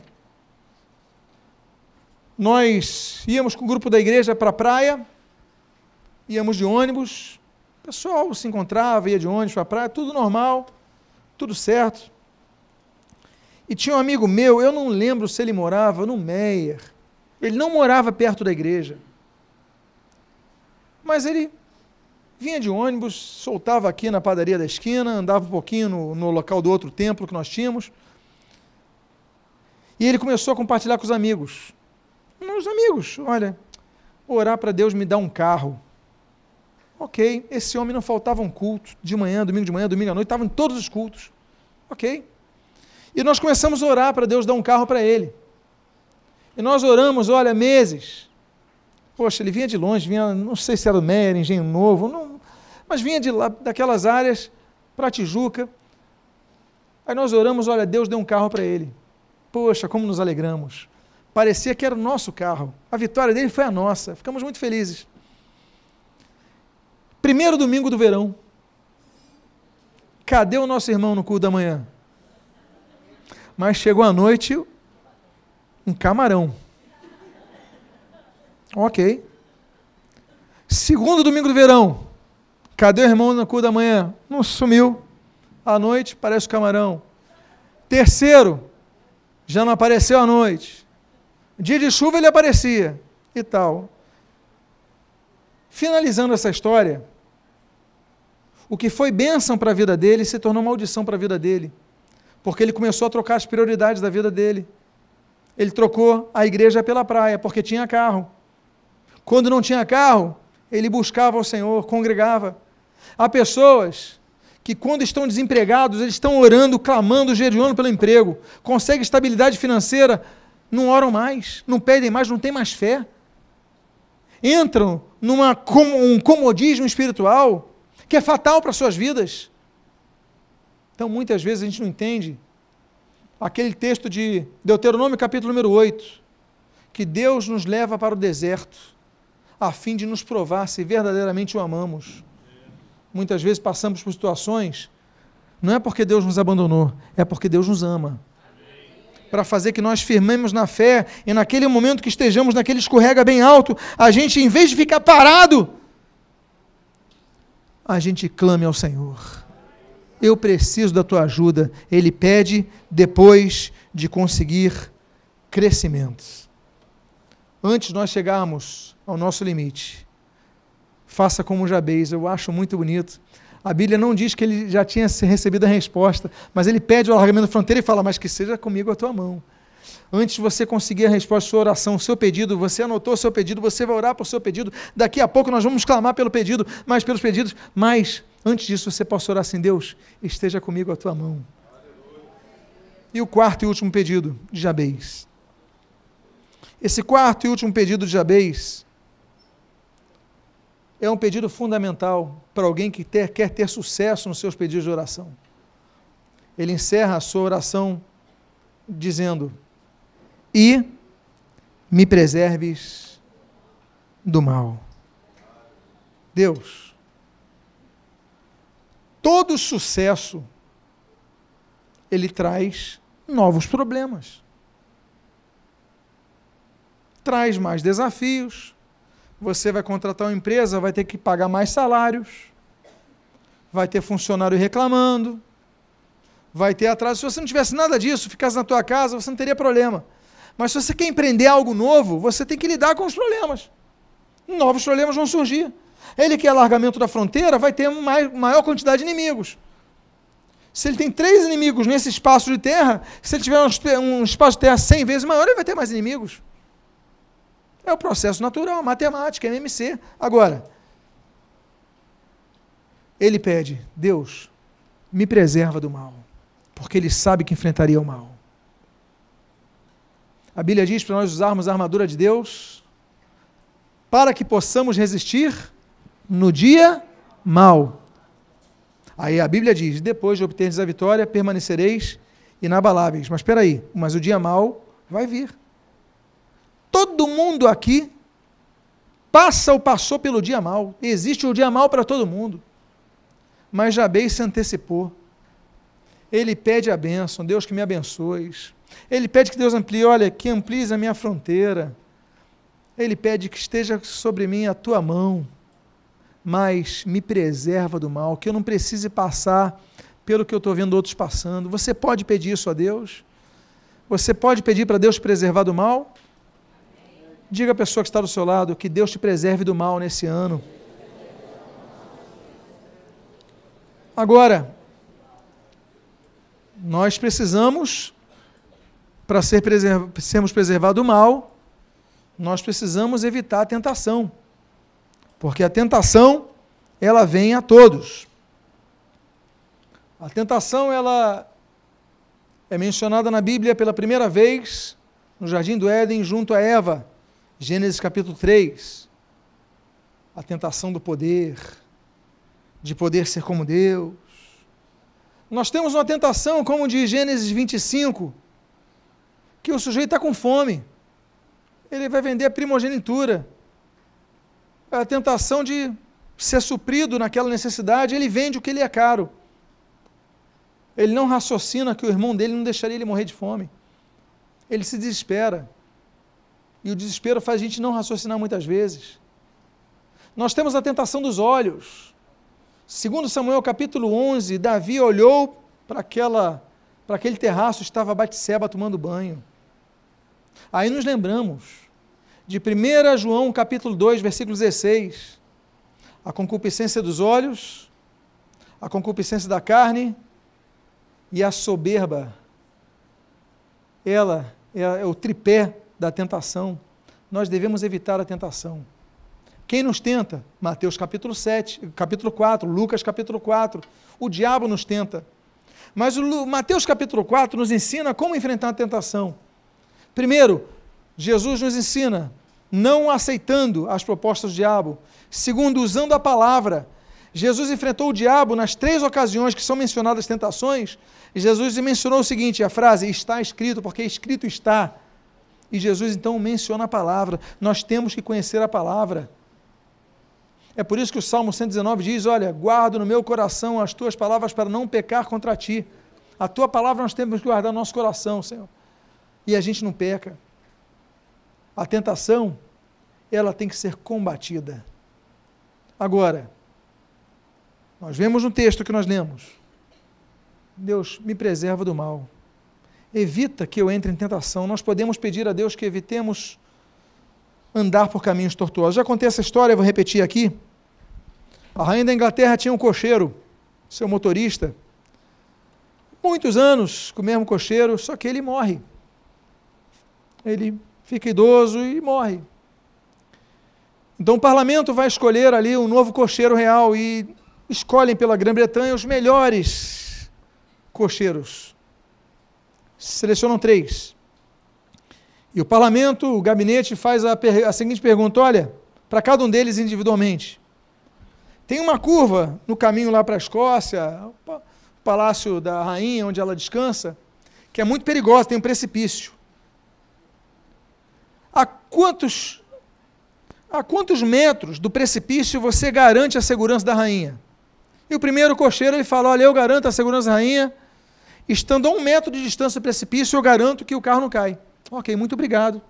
Nós íamos com o grupo da igreja para a praia, íamos de ônibus, o pessoal se encontrava, ia de ônibus para a praia, tudo normal, tudo certo. E tinha um amigo meu, eu não lembro se ele morava no Meier, ele não morava perto da igreja, mas ele vinha de ônibus, soltava aqui na padaria da esquina, andava um pouquinho no, no local do outro templo que nós tínhamos. E ele começou a compartilhar com os amigos. Meus amigos, olha, orar para Deus me dar um carro. Ok, esse homem não faltava um culto, de manhã, domingo de manhã, domingo à noite, estava em todos os cultos. Ok. E nós começamos a orar para Deus dar um carro para ele. E nós oramos, olha, meses. Poxa, ele vinha de longe, vinha, não sei se era do Meyer, Engenho Novo, não, mas vinha de lá, daquelas áreas para Tijuca. Aí nós oramos, olha, Deus deu um carro para ele. Poxa, como nos alegramos. Parecia que era o nosso carro. A vitória dele foi a nossa. Ficamos muito felizes. Primeiro domingo do verão. Cadê o nosso irmão no culto da manhã? Mas chegou a noite, um camarão. Ok. Segundo domingo do verão. Cadê o irmão no cu da manhã? Não sumiu. À noite, parece o camarão. Terceiro, já não apareceu à noite. Dia de chuva ele aparecia. E tal. Finalizando essa história, o que foi bênção para a vida dele se tornou maldição para a vida dele. Porque ele começou a trocar as prioridades da vida dele. Ele trocou a igreja pela praia, porque tinha carro. Quando não tinha carro, ele buscava o Senhor, congregava. Há pessoas que, quando estão desempregados, eles estão orando, clamando, jejuando pelo emprego, conseguem estabilidade financeira, não oram mais, não pedem mais, não têm mais fé. Entram num um comodismo espiritual que é fatal para suas vidas. Então, muitas vezes a gente não entende aquele texto de Deuteronômio, capítulo número 8, que Deus nos leva para o deserto a fim de nos provar se verdadeiramente o amamos. Muitas vezes passamos por situações, não é porque Deus nos abandonou, é porque Deus nos ama. para fazer que nós firmemos na fé e naquele momento que estejamos naquele escorrega bem alto, a gente, em vez de ficar parado, a gente clame ao Senhor. Eu preciso da tua ajuda. Ele pede depois de conseguir crescimento. Antes nós chegarmos ao nosso limite, faça como Jabez. Eu acho muito bonito. A Bíblia não diz que ele já tinha recebido a resposta, mas ele pede o alargamento da fronteira e fala: Mas que seja comigo a tua mão. Antes de você conseguir a resposta à sua oração, o seu pedido, você anotou o seu pedido, você vai orar o seu pedido. Daqui a pouco nós vamos clamar pelo pedido, mais pelos pedidos. Mas, antes disso, você possa orar assim: Deus, esteja comigo a tua mão. E o quarto e último pedido de Jabez. Esse quarto e último pedido de Jabez é um pedido fundamental para alguém que ter, quer ter sucesso nos seus pedidos de oração. Ele encerra a sua oração dizendo: E me preserves do mal. Deus, todo sucesso ele traz novos problemas. Traz mais desafios, você vai contratar uma empresa, vai ter que pagar mais salários, vai ter funcionário reclamando, vai ter atraso. Se você não tivesse nada disso, ficasse na tua casa, você não teria problema. Mas se você quer empreender algo novo, você tem que lidar com os problemas. Novos problemas vão surgir. Ele quer alargamento da fronteira, vai ter maior quantidade de inimigos. Se ele tem três inimigos nesse espaço de terra, se ele tiver um espaço de terra 100 vezes maior, ele vai ter mais inimigos. É o processo natural, matemática, MMC. Agora, ele pede, Deus, me preserva do mal, porque ele sabe que enfrentaria o mal. A Bíblia diz para nós usarmos a armadura de Deus para que possamos resistir no dia mal. Aí a Bíblia diz: depois de obteres a vitória, permanecereis inabaláveis. Mas espera aí, mas o dia mal vai vir. Todo mundo aqui passa ou passou pelo dia mal. Existe o dia mal para todo mundo. Mas Jabez se antecipou. Ele pede a bênção, Deus que me abençoe. Ele pede que Deus amplie, olha, que amplies a minha fronteira. Ele pede que esteja sobre mim a tua mão, mas me preserva do mal, que eu não precise passar pelo que eu estou vendo outros passando. Você pode pedir isso a Deus? Você pode pedir para Deus preservar do mal? Diga à pessoa que está do seu lado que Deus te preserve do mal nesse ano. Agora, nós precisamos, para ser preserv sermos preservados do mal, nós precisamos evitar a tentação. Porque a tentação, ela vem a todos. A tentação, ela é mencionada na Bíblia pela primeira vez no jardim do Éden junto a Eva. Gênesis capítulo 3, a tentação do poder, de poder ser como Deus. Nós temos uma tentação, como de Gênesis 25, que o sujeito está com fome, ele vai vender a primogenitura. A tentação de ser suprido naquela necessidade, ele vende o que ele é caro. Ele não raciocina que o irmão dele não deixaria ele morrer de fome. Ele se desespera. E o desespero faz a gente não raciocinar muitas vezes. Nós temos a tentação dos olhos. Segundo Samuel capítulo 11, Davi olhou para aquela para aquele terraço estava Batseba tomando banho. Aí nos lembramos de 1 João capítulo 2, versículo 16. A concupiscência dos olhos, a concupiscência da carne e a soberba. Ela é o tripé da tentação. Nós devemos evitar a tentação. Quem nos tenta? Mateus capítulo 7, capítulo 4, Lucas capítulo 4. O diabo nos tenta. Mas o Mateus capítulo 4 nos ensina como enfrentar a tentação. Primeiro, Jesus nos ensina não aceitando as propostas do diabo. Segundo, usando a palavra. Jesus enfrentou o diabo nas três ocasiões que são mencionadas tentações. Jesus mencionou o seguinte: a frase está escrito, porque escrito está. E Jesus então menciona a palavra. Nós temos que conhecer a palavra. É por isso que o Salmo 119 diz: Olha, guardo no meu coração as tuas palavras para não pecar contra ti. A tua palavra nós temos que guardar no nosso coração, Senhor. E a gente não peca. A tentação, ela tem que ser combatida. Agora, nós vemos no texto que nós lemos, Deus me preserva do mal. Evita que eu entre em tentação. Nós podemos pedir a Deus que evitemos andar por caminhos tortuosos. Já contei essa história, vou repetir aqui. A rainha da Inglaterra tinha um cocheiro, seu motorista, muitos anos com o mesmo cocheiro, só que ele morre. Ele fica idoso e morre. Então o parlamento vai escolher ali um novo cocheiro real e escolhem pela Grã-Bretanha os melhores cocheiros. Selecionam três. E o parlamento, o gabinete, faz a, a seguinte pergunta: olha, para cada um deles individualmente. Tem uma curva no caminho lá para a Escócia, o palácio da rainha, onde ela descansa, que é muito perigosa, tem um precipício. A quantos, a quantos metros do precipício você garante a segurança da rainha? E o primeiro cocheiro ele fala: Olha, eu garanto a segurança da rainha, estando a um metro de distância do precipício, eu garanto que o carro não cai. Ok, muito obrigado.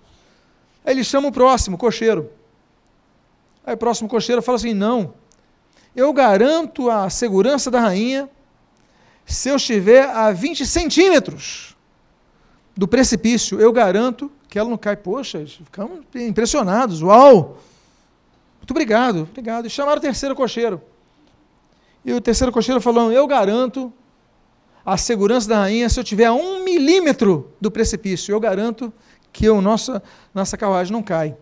Aí ele chama o próximo cocheiro. Aí o próximo cocheiro fala assim: Não, eu garanto a segurança da rainha se eu estiver a 20 centímetros do precipício. Eu garanto que ela não cai. Poxa, ficamos impressionados. Uau! Muito obrigado, obrigado. E chamaram o terceiro cocheiro. E o terceiro cocheiro falou: Eu garanto a segurança da rainha se eu tiver a um milímetro do precipício. Eu garanto que o nossa, nossa carruagem não cai.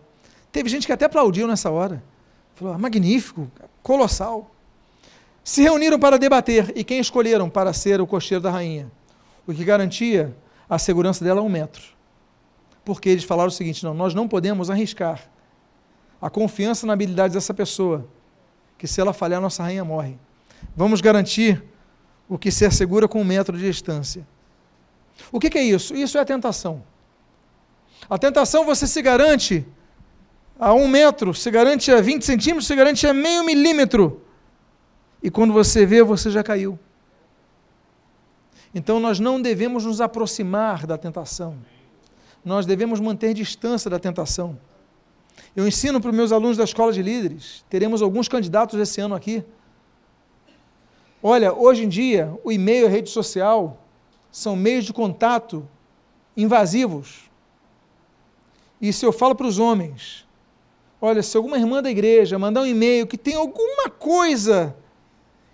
Teve gente que até aplaudiu nessa hora. Falou: ah, magnífico, colossal. Se reuniram para debater e quem escolheram para ser o cocheiro da rainha? O que garantia a segurança dela a um metro. Porque eles falaram o seguinte: não, nós não podemos arriscar a confiança na habilidade dessa pessoa, que se ela falhar, nossa rainha morre. Vamos garantir o que se assegura com um metro de distância. O que, que é isso? Isso é a tentação. A tentação você se garante a um metro, se garante a 20 centímetros, se garante a meio milímetro. E quando você vê, você já caiu. Então nós não devemos nos aproximar da tentação. Nós devemos manter distância da tentação. Eu ensino para os meus alunos da escola de líderes, teremos alguns candidatos esse ano aqui, Olha, hoje em dia, o e-mail e a rede social são meios de contato invasivos. E se eu falo para os homens, olha, se alguma irmã da igreja mandar um e-mail que tem alguma coisa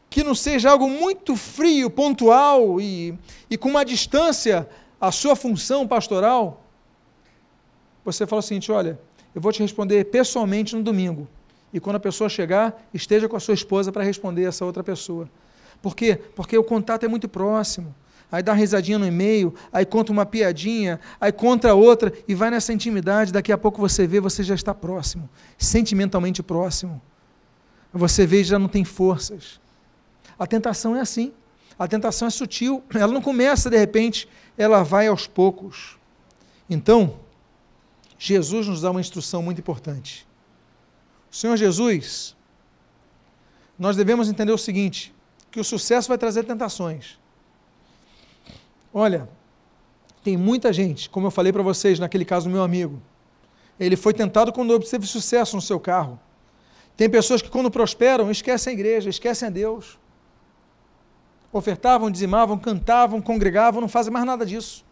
que não seja algo muito frio, pontual e, e com uma distância à sua função pastoral, você fala o seguinte: olha, eu vou te responder pessoalmente no domingo. E quando a pessoa chegar, esteja com a sua esposa para responder essa outra pessoa. Por quê? Porque o contato é muito próximo. Aí dá uma risadinha no e-mail, aí conta uma piadinha, aí conta outra, e vai nessa intimidade. Daqui a pouco você vê, você já está próximo, sentimentalmente próximo. Você vê já não tem forças. A tentação é assim. A tentação é sutil. Ela não começa de repente, ela vai aos poucos. Então, Jesus nos dá uma instrução muito importante. O Senhor Jesus, nós devemos entender o seguinte: que o sucesso vai trazer tentações. Olha, tem muita gente, como eu falei para vocês naquele caso do meu amigo, ele foi tentado quando obteve sucesso no seu carro. Tem pessoas que, quando prosperam, esquecem a igreja, esquecem a Deus. Ofertavam, dizimavam, cantavam, congregavam, não fazem mais nada disso.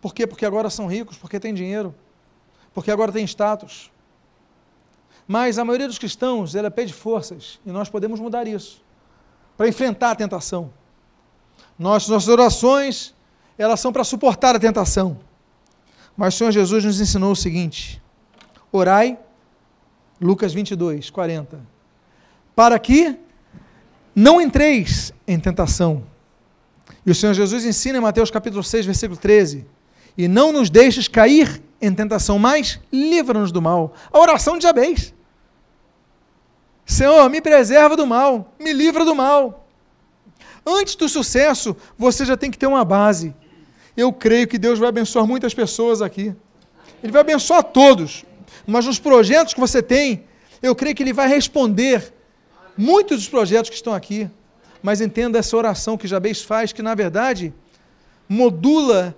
Por quê? Porque agora são ricos, porque têm dinheiro, porque agora têm status. Mas a maioria dos cristãos, ela pede forças, e nós podemos mudar isso para enfrentar a tentação. Nossas, nossas orações, elas são para suportar a tentação. Mas o Senhor Jesus nos ensinou o seguinte: orai, Lucas 22, 40, para que não entreis em tentação. E o Senhor Jesus ensina em Mateus capítulo 6, versículo 13: E não nos deixes cair em tentação, mas livra-nos do mal. A oração de Jabez. Senhor, me preserva do mal, me livra do mal. Antes do sucesso, você já tem que ter uma base. Eu creio que Deus vai abençoar muitas pessoas aqui. Ele vai abençoar todos. Mas nos projetos que você tem, eu creio que Ele vai responder muitos dos projetos que estão aqui. Mas entenda essa oração que Jabez faz, que na verdade modula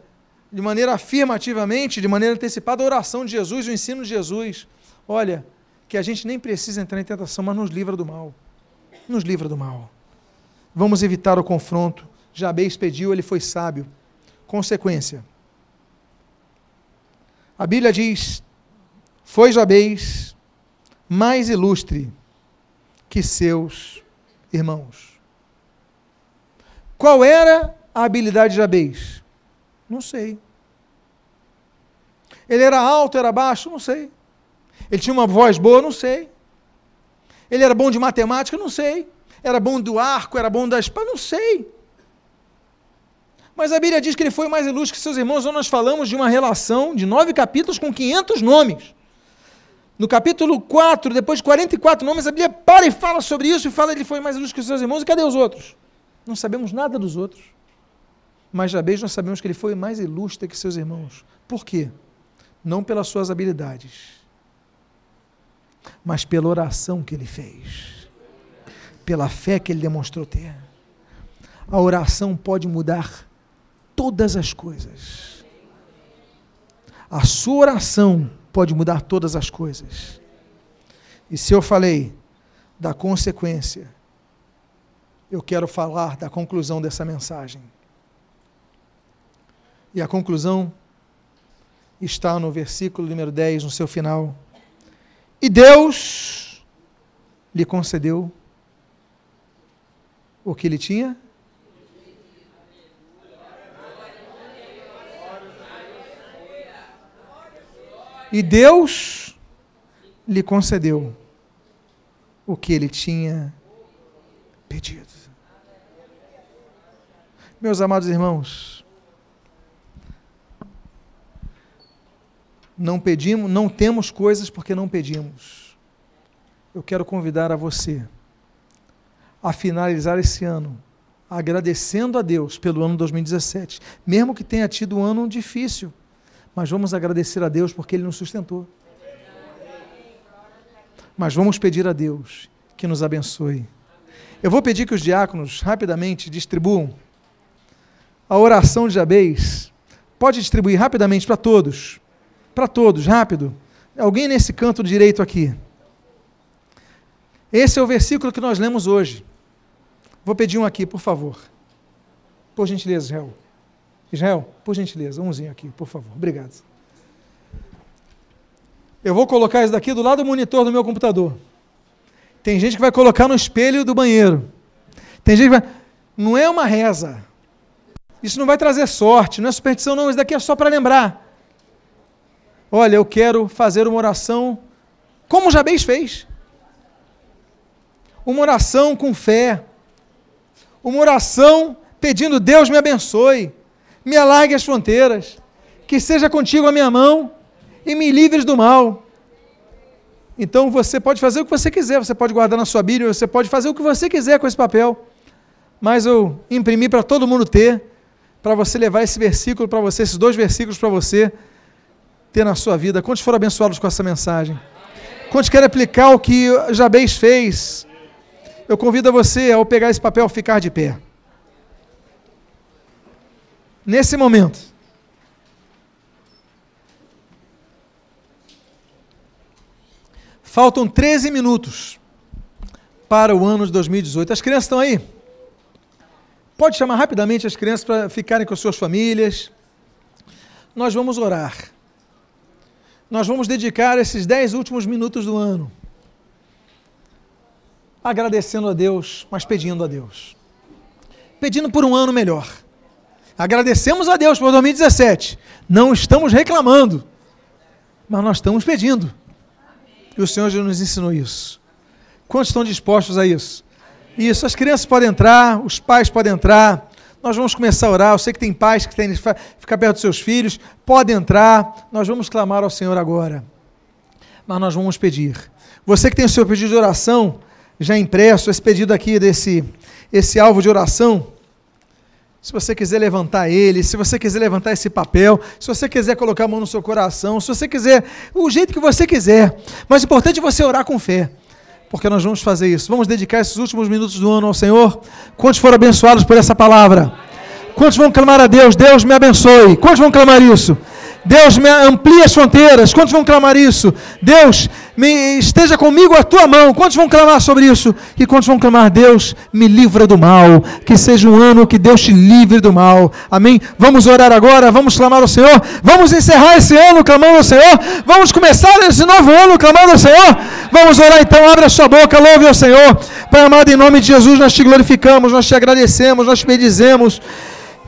de maneira afirmativamente, de maneira antecipada, a oração de Jesus, o ensino de Jesus. Olha, que a gente nem precisa entrar em tentação, mas nos livra do mal. Nos livra do mal. Vamos evitar o confronto. Jabez pediu, ele foi sábio. Consequência. A Bíblia diz: Foi Jabez mais ilustre que seus irmãos. Qual era a habilidade de Jabez? Não sei. Ele era alto, era baixo? Não sei. Ele tinha uma voz boa? Não sei. Ele era bom de matemática? Não sei. Era bom do arco? Era bom da espada? Não sei. Mas a Bíblia diz que ele foi mais ilustre que seus irmãos. Nós falamos de uma relação de nove capítulos com 500 nomes. No capítulo 4, depois de 44 nomes, a Bíblia para e fala sobre isso e fala que ele foi mais ilustre que seus irmãos. E cadê os outros? Não sabemos nada dos outros. Mas Jabez nós sabemos que ele foi mais ilustre que seus irmãos. Por quê? Não pelas suas habilidades, mas pela oração que ele fez, pela fé que ele demonstrou ter. A oração pode mudar todas as coisas. A sua oração pode mudar todas as coisas. E se eu falei da consequência, eu quero falar da conclusão dessa mensagem. E a conclusão está no versículo número 10, no seu final. E Deus lhe concedeu o que ele tinha? E Deus lhe concedeu o que ele tinha pedido. Meus amados irmãos, não pedimos, não temos coisas porque não pedimos. Eu quero convidar a você a finalizar esse ano agradecendo a Deus pelo ano 2017, mesmo que tenha tido um ano difícil, mas vamos agradecer a Deus porque ele nos sustentou. Mas vamos pedir a Deus que nos abençoe. Eu vou pedir que os diáconos rapidamente distribuam a oração de Jabez. Pode distribuir rapidamente para todos. Para todos, rápido. Alguém nesse canto direito aqui. Esse é o versículo que nós lemos hoje. Vou pedir um aqui, por favor. Por gentileza, Israel. Israel, por gentileza, umzinho aqui, por favor. Obrigado. Eu vou colocar isso daqui do lado do monitor do meu computador. Tem gente que vai colocar no espelho do banheiro. Tem gente que vai. Não é uma reza. Isso não vai trazer sorte, não é superstição, não. Isso daqui é só para lembrar. Olha, eu quero fazer uma oração como Jabez fez. Uma oração com fé. Uma oração pedindo: Deus me abençoe, me alargue as fronteiras, que seja contigo a minha mão e me livres do mal. Então você pode fazer o que você quiser, você pode guardar na sua Bíblia, você pode fazer o que você quiser com esse papel. Mas eu imprimi para todo mundo ter, para você levar esse versículo para você, esses dois versículos para você ter na sua vida. Quantos foram abençoados com essa mensagem? Quantos querem aplicar o que Jabez fez? Eu convido a você, ao pegar esse papel, ficar de pé. Nesse momento, faltam 13 minutos para o ano de 2018. As crianças estão aí? Pode chamar rapidamente as crianças para ficarem com suas famílias. Nós vamos orar nós vamos dedicar esses dez últimos minutos do ano agradecendo a Deus, mas pedindo a Deus. Pedindo por um ano melhor. Agradecemos a Deus por 2017. Não estamos reclamando, mas nós estamos pedindo. E o Senhor já nos ensinou isso. Quantos estão dispostos a isso? Isso, as crianças podem entrar, os pais podem entrar. Nós vamos começar a orar. Eu sei que tem pais que têm que ficar perto dos seus filhos. Pode entrar. Nós vamos clamar ao Senhor agora. Mas nós vamos pedir. Você que tem o seu pedido de oração já impresso, esse pedido aqui desse esse alvo de oração, se você quiser levantar ele, se você quiser levantar esse papel, se você quiser colocar a mão no seu coração, se você quiser, o jeito que você quiser. Mas o importante é você orar com fé porque nós vamos fazer isso. Vamos dedicar esses últimos minutos do ano ao Senhor. Quantos foram abençoados por essa palavra? Quantos vão clamar a Deus? Deus me abençoe. Quantos vão clamar isso? Deus me amplia as fronteiras. Quantos vão clamar isso? Deus me esteja comigo a tua mão. Quantos vão clamar sobre isso? E quantos vão clamar, Deus me livra do mal. Que seja um ano que Deus te livre do mal. Amém? Vamos orar agora, vamos clamar ao Senhor. Vamos encerrar esse ano clamando ao Senhor. Vamos começar esse novo ano clamando ao Senhor. Vamos orar então, abre a sua boca, louve ao Senhor. Pai amado, em nome de Jesus, nós te glorificamos, nós te agradecemos, nós te bendizemos.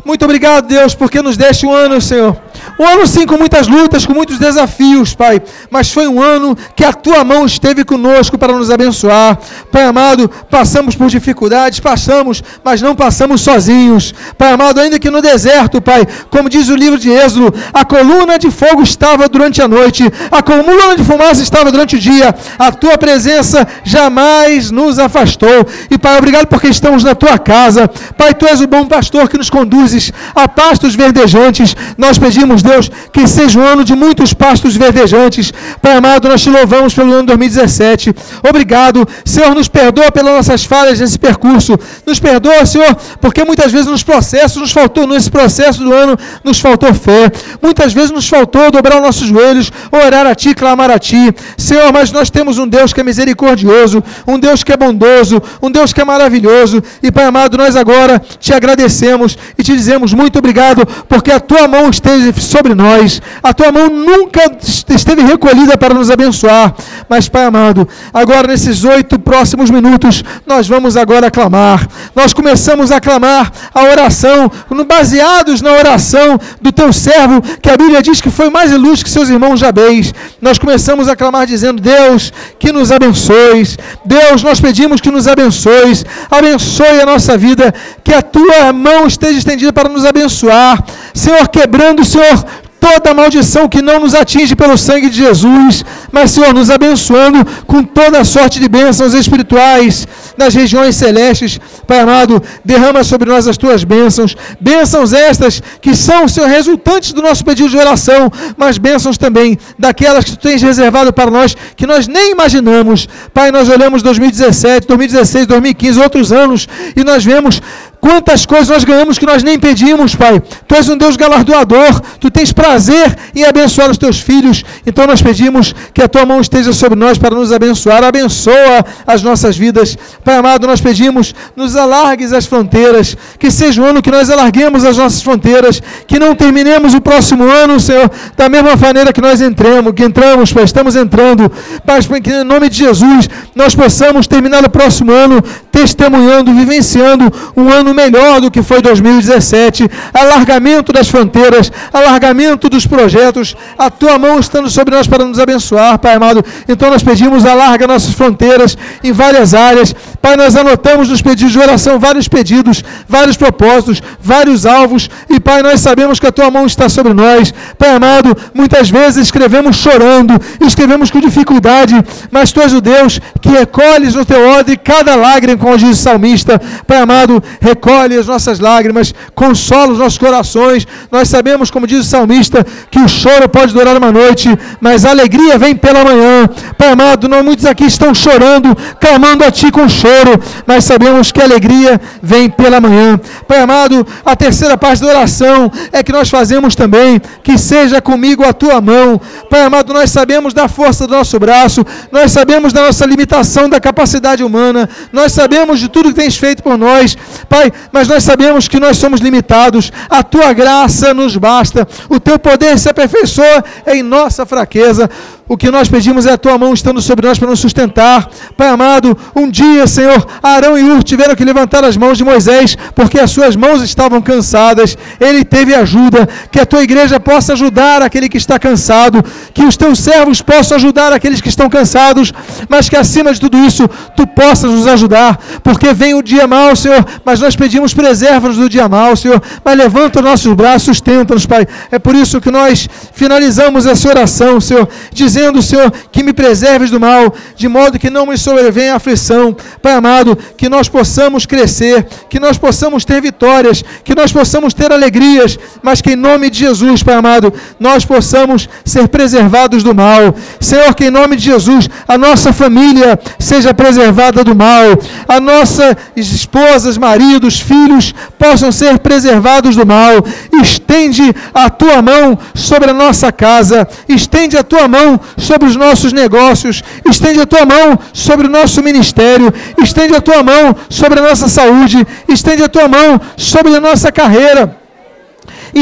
Muito obrigado, Deus, porque nos deste um ano, Senhor. Um ano sim com muitas lutas, com muitos desafios, Pai. Mas foi um ano que a tua mão esteve conosco para nos abençoar. Pai amado, passamos por dificuldades, passamos, mas não passamos sozinhos. Pai amado, ainda que no deserto, Pai, como diz o livro de Êxodo, a coluna de fogo estava durante a noite, a coluna de fumaça estava durante o dia. A tua presença jamais nos afastou. E Pai, obrigado porque estamos na tua casa. Pai, tu és o bom pastor que nos conduz a pastos verdejantes. Nós pedimos, Deus, que seja um ano de muitos pastos verdejantes. Pai amado, nós te louvamos pelo ano 2017. Obrigado. Senhor, nos perdoa pelas nossas falhas nesse percurso. Nos perdoa, Senhor, porque muitas vezes nos processos nos faltou, nesse processo do ano, nos faltou fé. Muitas vezes nos faltou dobrar os nossos joelhos, orar a Ti, clamar a Ti. Senhor, mas nós temos um Deus que é misericordioso, um Deus que é bondoso, um Deus que é maravilhoso. E, Pai amado, nós agora te agradecemos e te dizemos muito obrigado, porque a tua mão esteve sobre nós, a tua mão nunca esteve recolhida para nos abençoar. Mas, Pai amado, agora nesses oito próximos minutos, nós vamos agora clamar. Nós começamos a clamar a oração, baseados na oração do teu servo, que a Bíblia diz que foi mais ilustre que seus irmãos Jabez. Nós começamos a clamar dizendo: Deus, que nos abençoes. Deus, nós pedimos que nos abençoes. Abençoe a nossa vida, que a tua mão esteja estendida para nos abençoar. Senhor, quebrando, Senhor, toda maldição que não nos atinge pelo sangue de Jesus, mas, Senhor, nos abençoando com toda a sorte de bênçãos espirituais nas regiões celestes. Pai amado, derrama sobre nós as tuas bênçãos, bênçãos estas que são, Senhor, resultantes do nosso pedido de oração, mas bênçãos também daquelas que tu tens reservado para nós, que nós nem imaginamos. Pai, nós olhamos 2017, 2016, 2015, outros anos, e nós vemos Quantas coisas nós ganhamos que nós nem pedimos, Pai. Tu és um Deus galardoador, tu tens prazer em abençoar os teus filhos. Então nós pedimos que a tua mão esteja sobre nós para nos abençoar. Abençoa as nossas vidas. Pai amado, nós pedimos, nos alargues as fronteiras. Que seja o ano que nós alarguemos as nossas fronteiras. Que não terminemos o próximo ano, Senhor, da mesma maneira que nós entramos, que entramos, Pai, estamos entrando. Pai, que em nome de Jesus nós possamos terminar o próximo ano testemunhando, vivenciando um ano melhor do que foi 2017, alargamento das fronteiras, alargamento dos projetos, a tua mão estando sobre nós para nos abençoar, Pai amado. Então nós pedimos, alarga nossas fronteiras em várias áreas. Pai, nós anotamos nos pedidos de oração vários pedidos, vários propósitos, vários alvos, e Pai, nós sabemos que a tua mão está sobre nós. Pai amado, muitas vezes escrevemos chorando, escrevemos com dificuldade, mas tu és o Deus que recolhes no teu odre cada lágrima, como diz o salmista. Pai amado, recolhe as nossas lágrimas, consola os nossos corações. Nós sabemos, como diz o salmista, que o choro pode durar uma noite, mas a alegria vem pela manhã. Pai amado, não muitos aqui estão chorando, clamando a Ti com choro, mas sabemos que a alegria vem pela manhã. Pai amado, a terceira parte da oração é que nós fazemos também, que seja comigo a Tua mão. Pai amado, nós sabemos da força do nosso braço, nós sabemos da nossa limitação da capacidade humana, nós sabemos de tudo que tens feito por nós. Pai, mas nós sabemos que nós somos limitados, a tua graça nos basta, o teu poder se aperfeiçoa em nossa fraqueza. O que nós pedimos é a tua mão estando sobre nós para nos sustentar. Pai amado, um dia, Senhor, Arão e Ur tiveram que levantar as mãos de Moisés, porque as suas mãos estavam cansadas. Ele teve ajuda. Que a tua igreja possa ajudar aquele que está cansado, que os teus servos possam ajudar aqueles que estão cansados, mas que acima de tudo isso, tu possas nos ajudar, porque vem o dia mau, Senhor, mas nós pedimos preserva-nos do dia mau, Senhor. Mas levanta os nossos braços, sustenta-nos, Pai. É por isso que nós finalizamos essa oração, Senhor, dizendo, Senhor, que me preserves do mal, de modo que não me sobrevenha aflição. Pai amado, que nós possamos crescer, que nós possamos ter vitórias, que nós possamos ter alegrias, mas que em nome de Jesus, Pai amado, nós possamos ser preservados do mal. Senhor, que em nome de Jesus a nossa família seja preservada do mal, a nossa esposas, maridos, filhos possam ser preservados do mal. Estende a tua mão sobre a nossa casa, estende a tua mão sobre os nossos negócios, estende a tua mão sobre o nosso ministério, estende a tua mão sobre a nossa saúde, estende a tua mão sobre a nossa carreira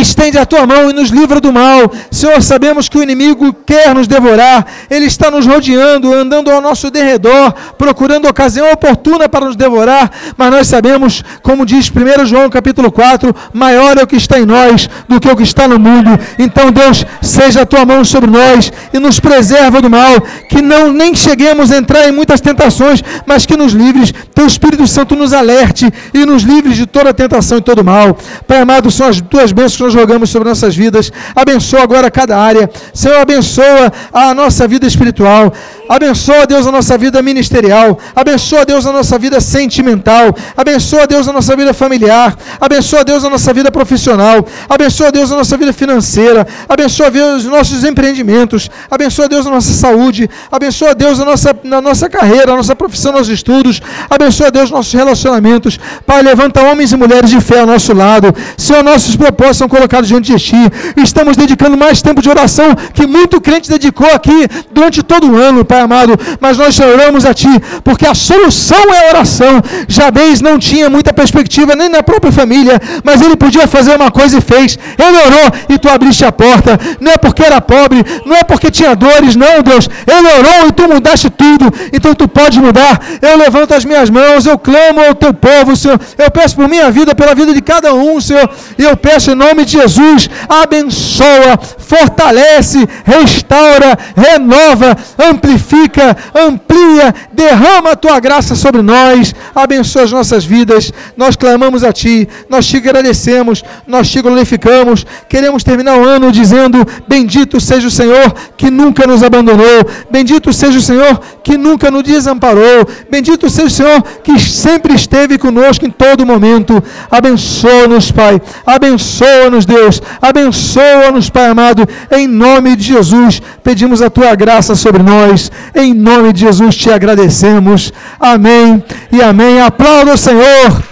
estende a tua mão e nos livra do mal. Senhor, sabemos que o inimigo quer nos devorar, ele está nos rodeando, andando ao nosso derredor, procurando ocasião oportuna para nos devorar, mas nós sabemos, como diz 1 João capítulo 4, maior é o que está em nós do que o que está no mundo. Então, Deus, seja a tua mão sobre nós e nos preserva do mal, que não nem cheguemos a entrar em muitas tentações, mas que nos livres, teu Espírito Santo nos alerte e nos livres de toda tentação e todo mal. Pai amado, são as tuas bênçãos nós jogamos sobre nossas vidas. Abençoa agora cada área. Senhor, abençoa a nossa vida espiritual. Abençoa, Deus, a nossa vida ministerial. Abençoa, Deus, a nossa vida sentimental. Abençoa, Deus, a nossa vida familiar. Abençoa, Deus, a nossa vida profissional. Abençoa, Deus, a nossa vida financeira. Abençoa, Deus, os nossos empreendimentos. Abençoa, Deus, a nossa saúde. Abençoa, Deus, a nossa, a nossa carreira, a nossa profissão, nossos estudos. Abençoa, Deus, nossos relacionamentos. Pai, levanta homens e mulheres de fé ao nosso lado. Senhor, nossos propósitos são colocados diante de Ti. Estamos dedicando mais tempo de oração que muito crente dedicou aqui durante todo o ano, Pai amado, mas nós oramos a Ti, porque a solução é a oração. Jabez não tinha muita perspectiva nem na própria família, mas ele podia fazer uma coisa e fez. Ele orou e Tu abriste a porta. Não é porque era pobre, não é porque tinha dores, não, Deus. Ele orou e Tu mudaste tudo, então Tu pode mudar. Eu levanto as minhas mãos, eu clamo ao Teu povo, Senhor. Eu peço por minha vida, pela vida de cada um, Senhor, e eu peço em nome de Jesus, abençoa, fortalece, restaura, renova, amplifica amplia, derrama a tua graça sobre nós, abençoa as nossas vidas. Nós clamamos a ti, nós te agradecemos, nós te glorificamos. Queremos terminar o ano dizendo: Bendito seja o Senhor que nunca nos abandonou, bendito seja o Senhor que nunca nos desamparou, bendito seja o Senhor que sempre esteve conosco em todo momento. Abençoa-nos, Pai, abençoa-nos, Deus, abençoa-nos, Pai amado, em nome de Jesus. Pedimos a tua graça sobre nós. Em nome de Jesus te agradecemos. Amém e amém. Aplauda o Senhor.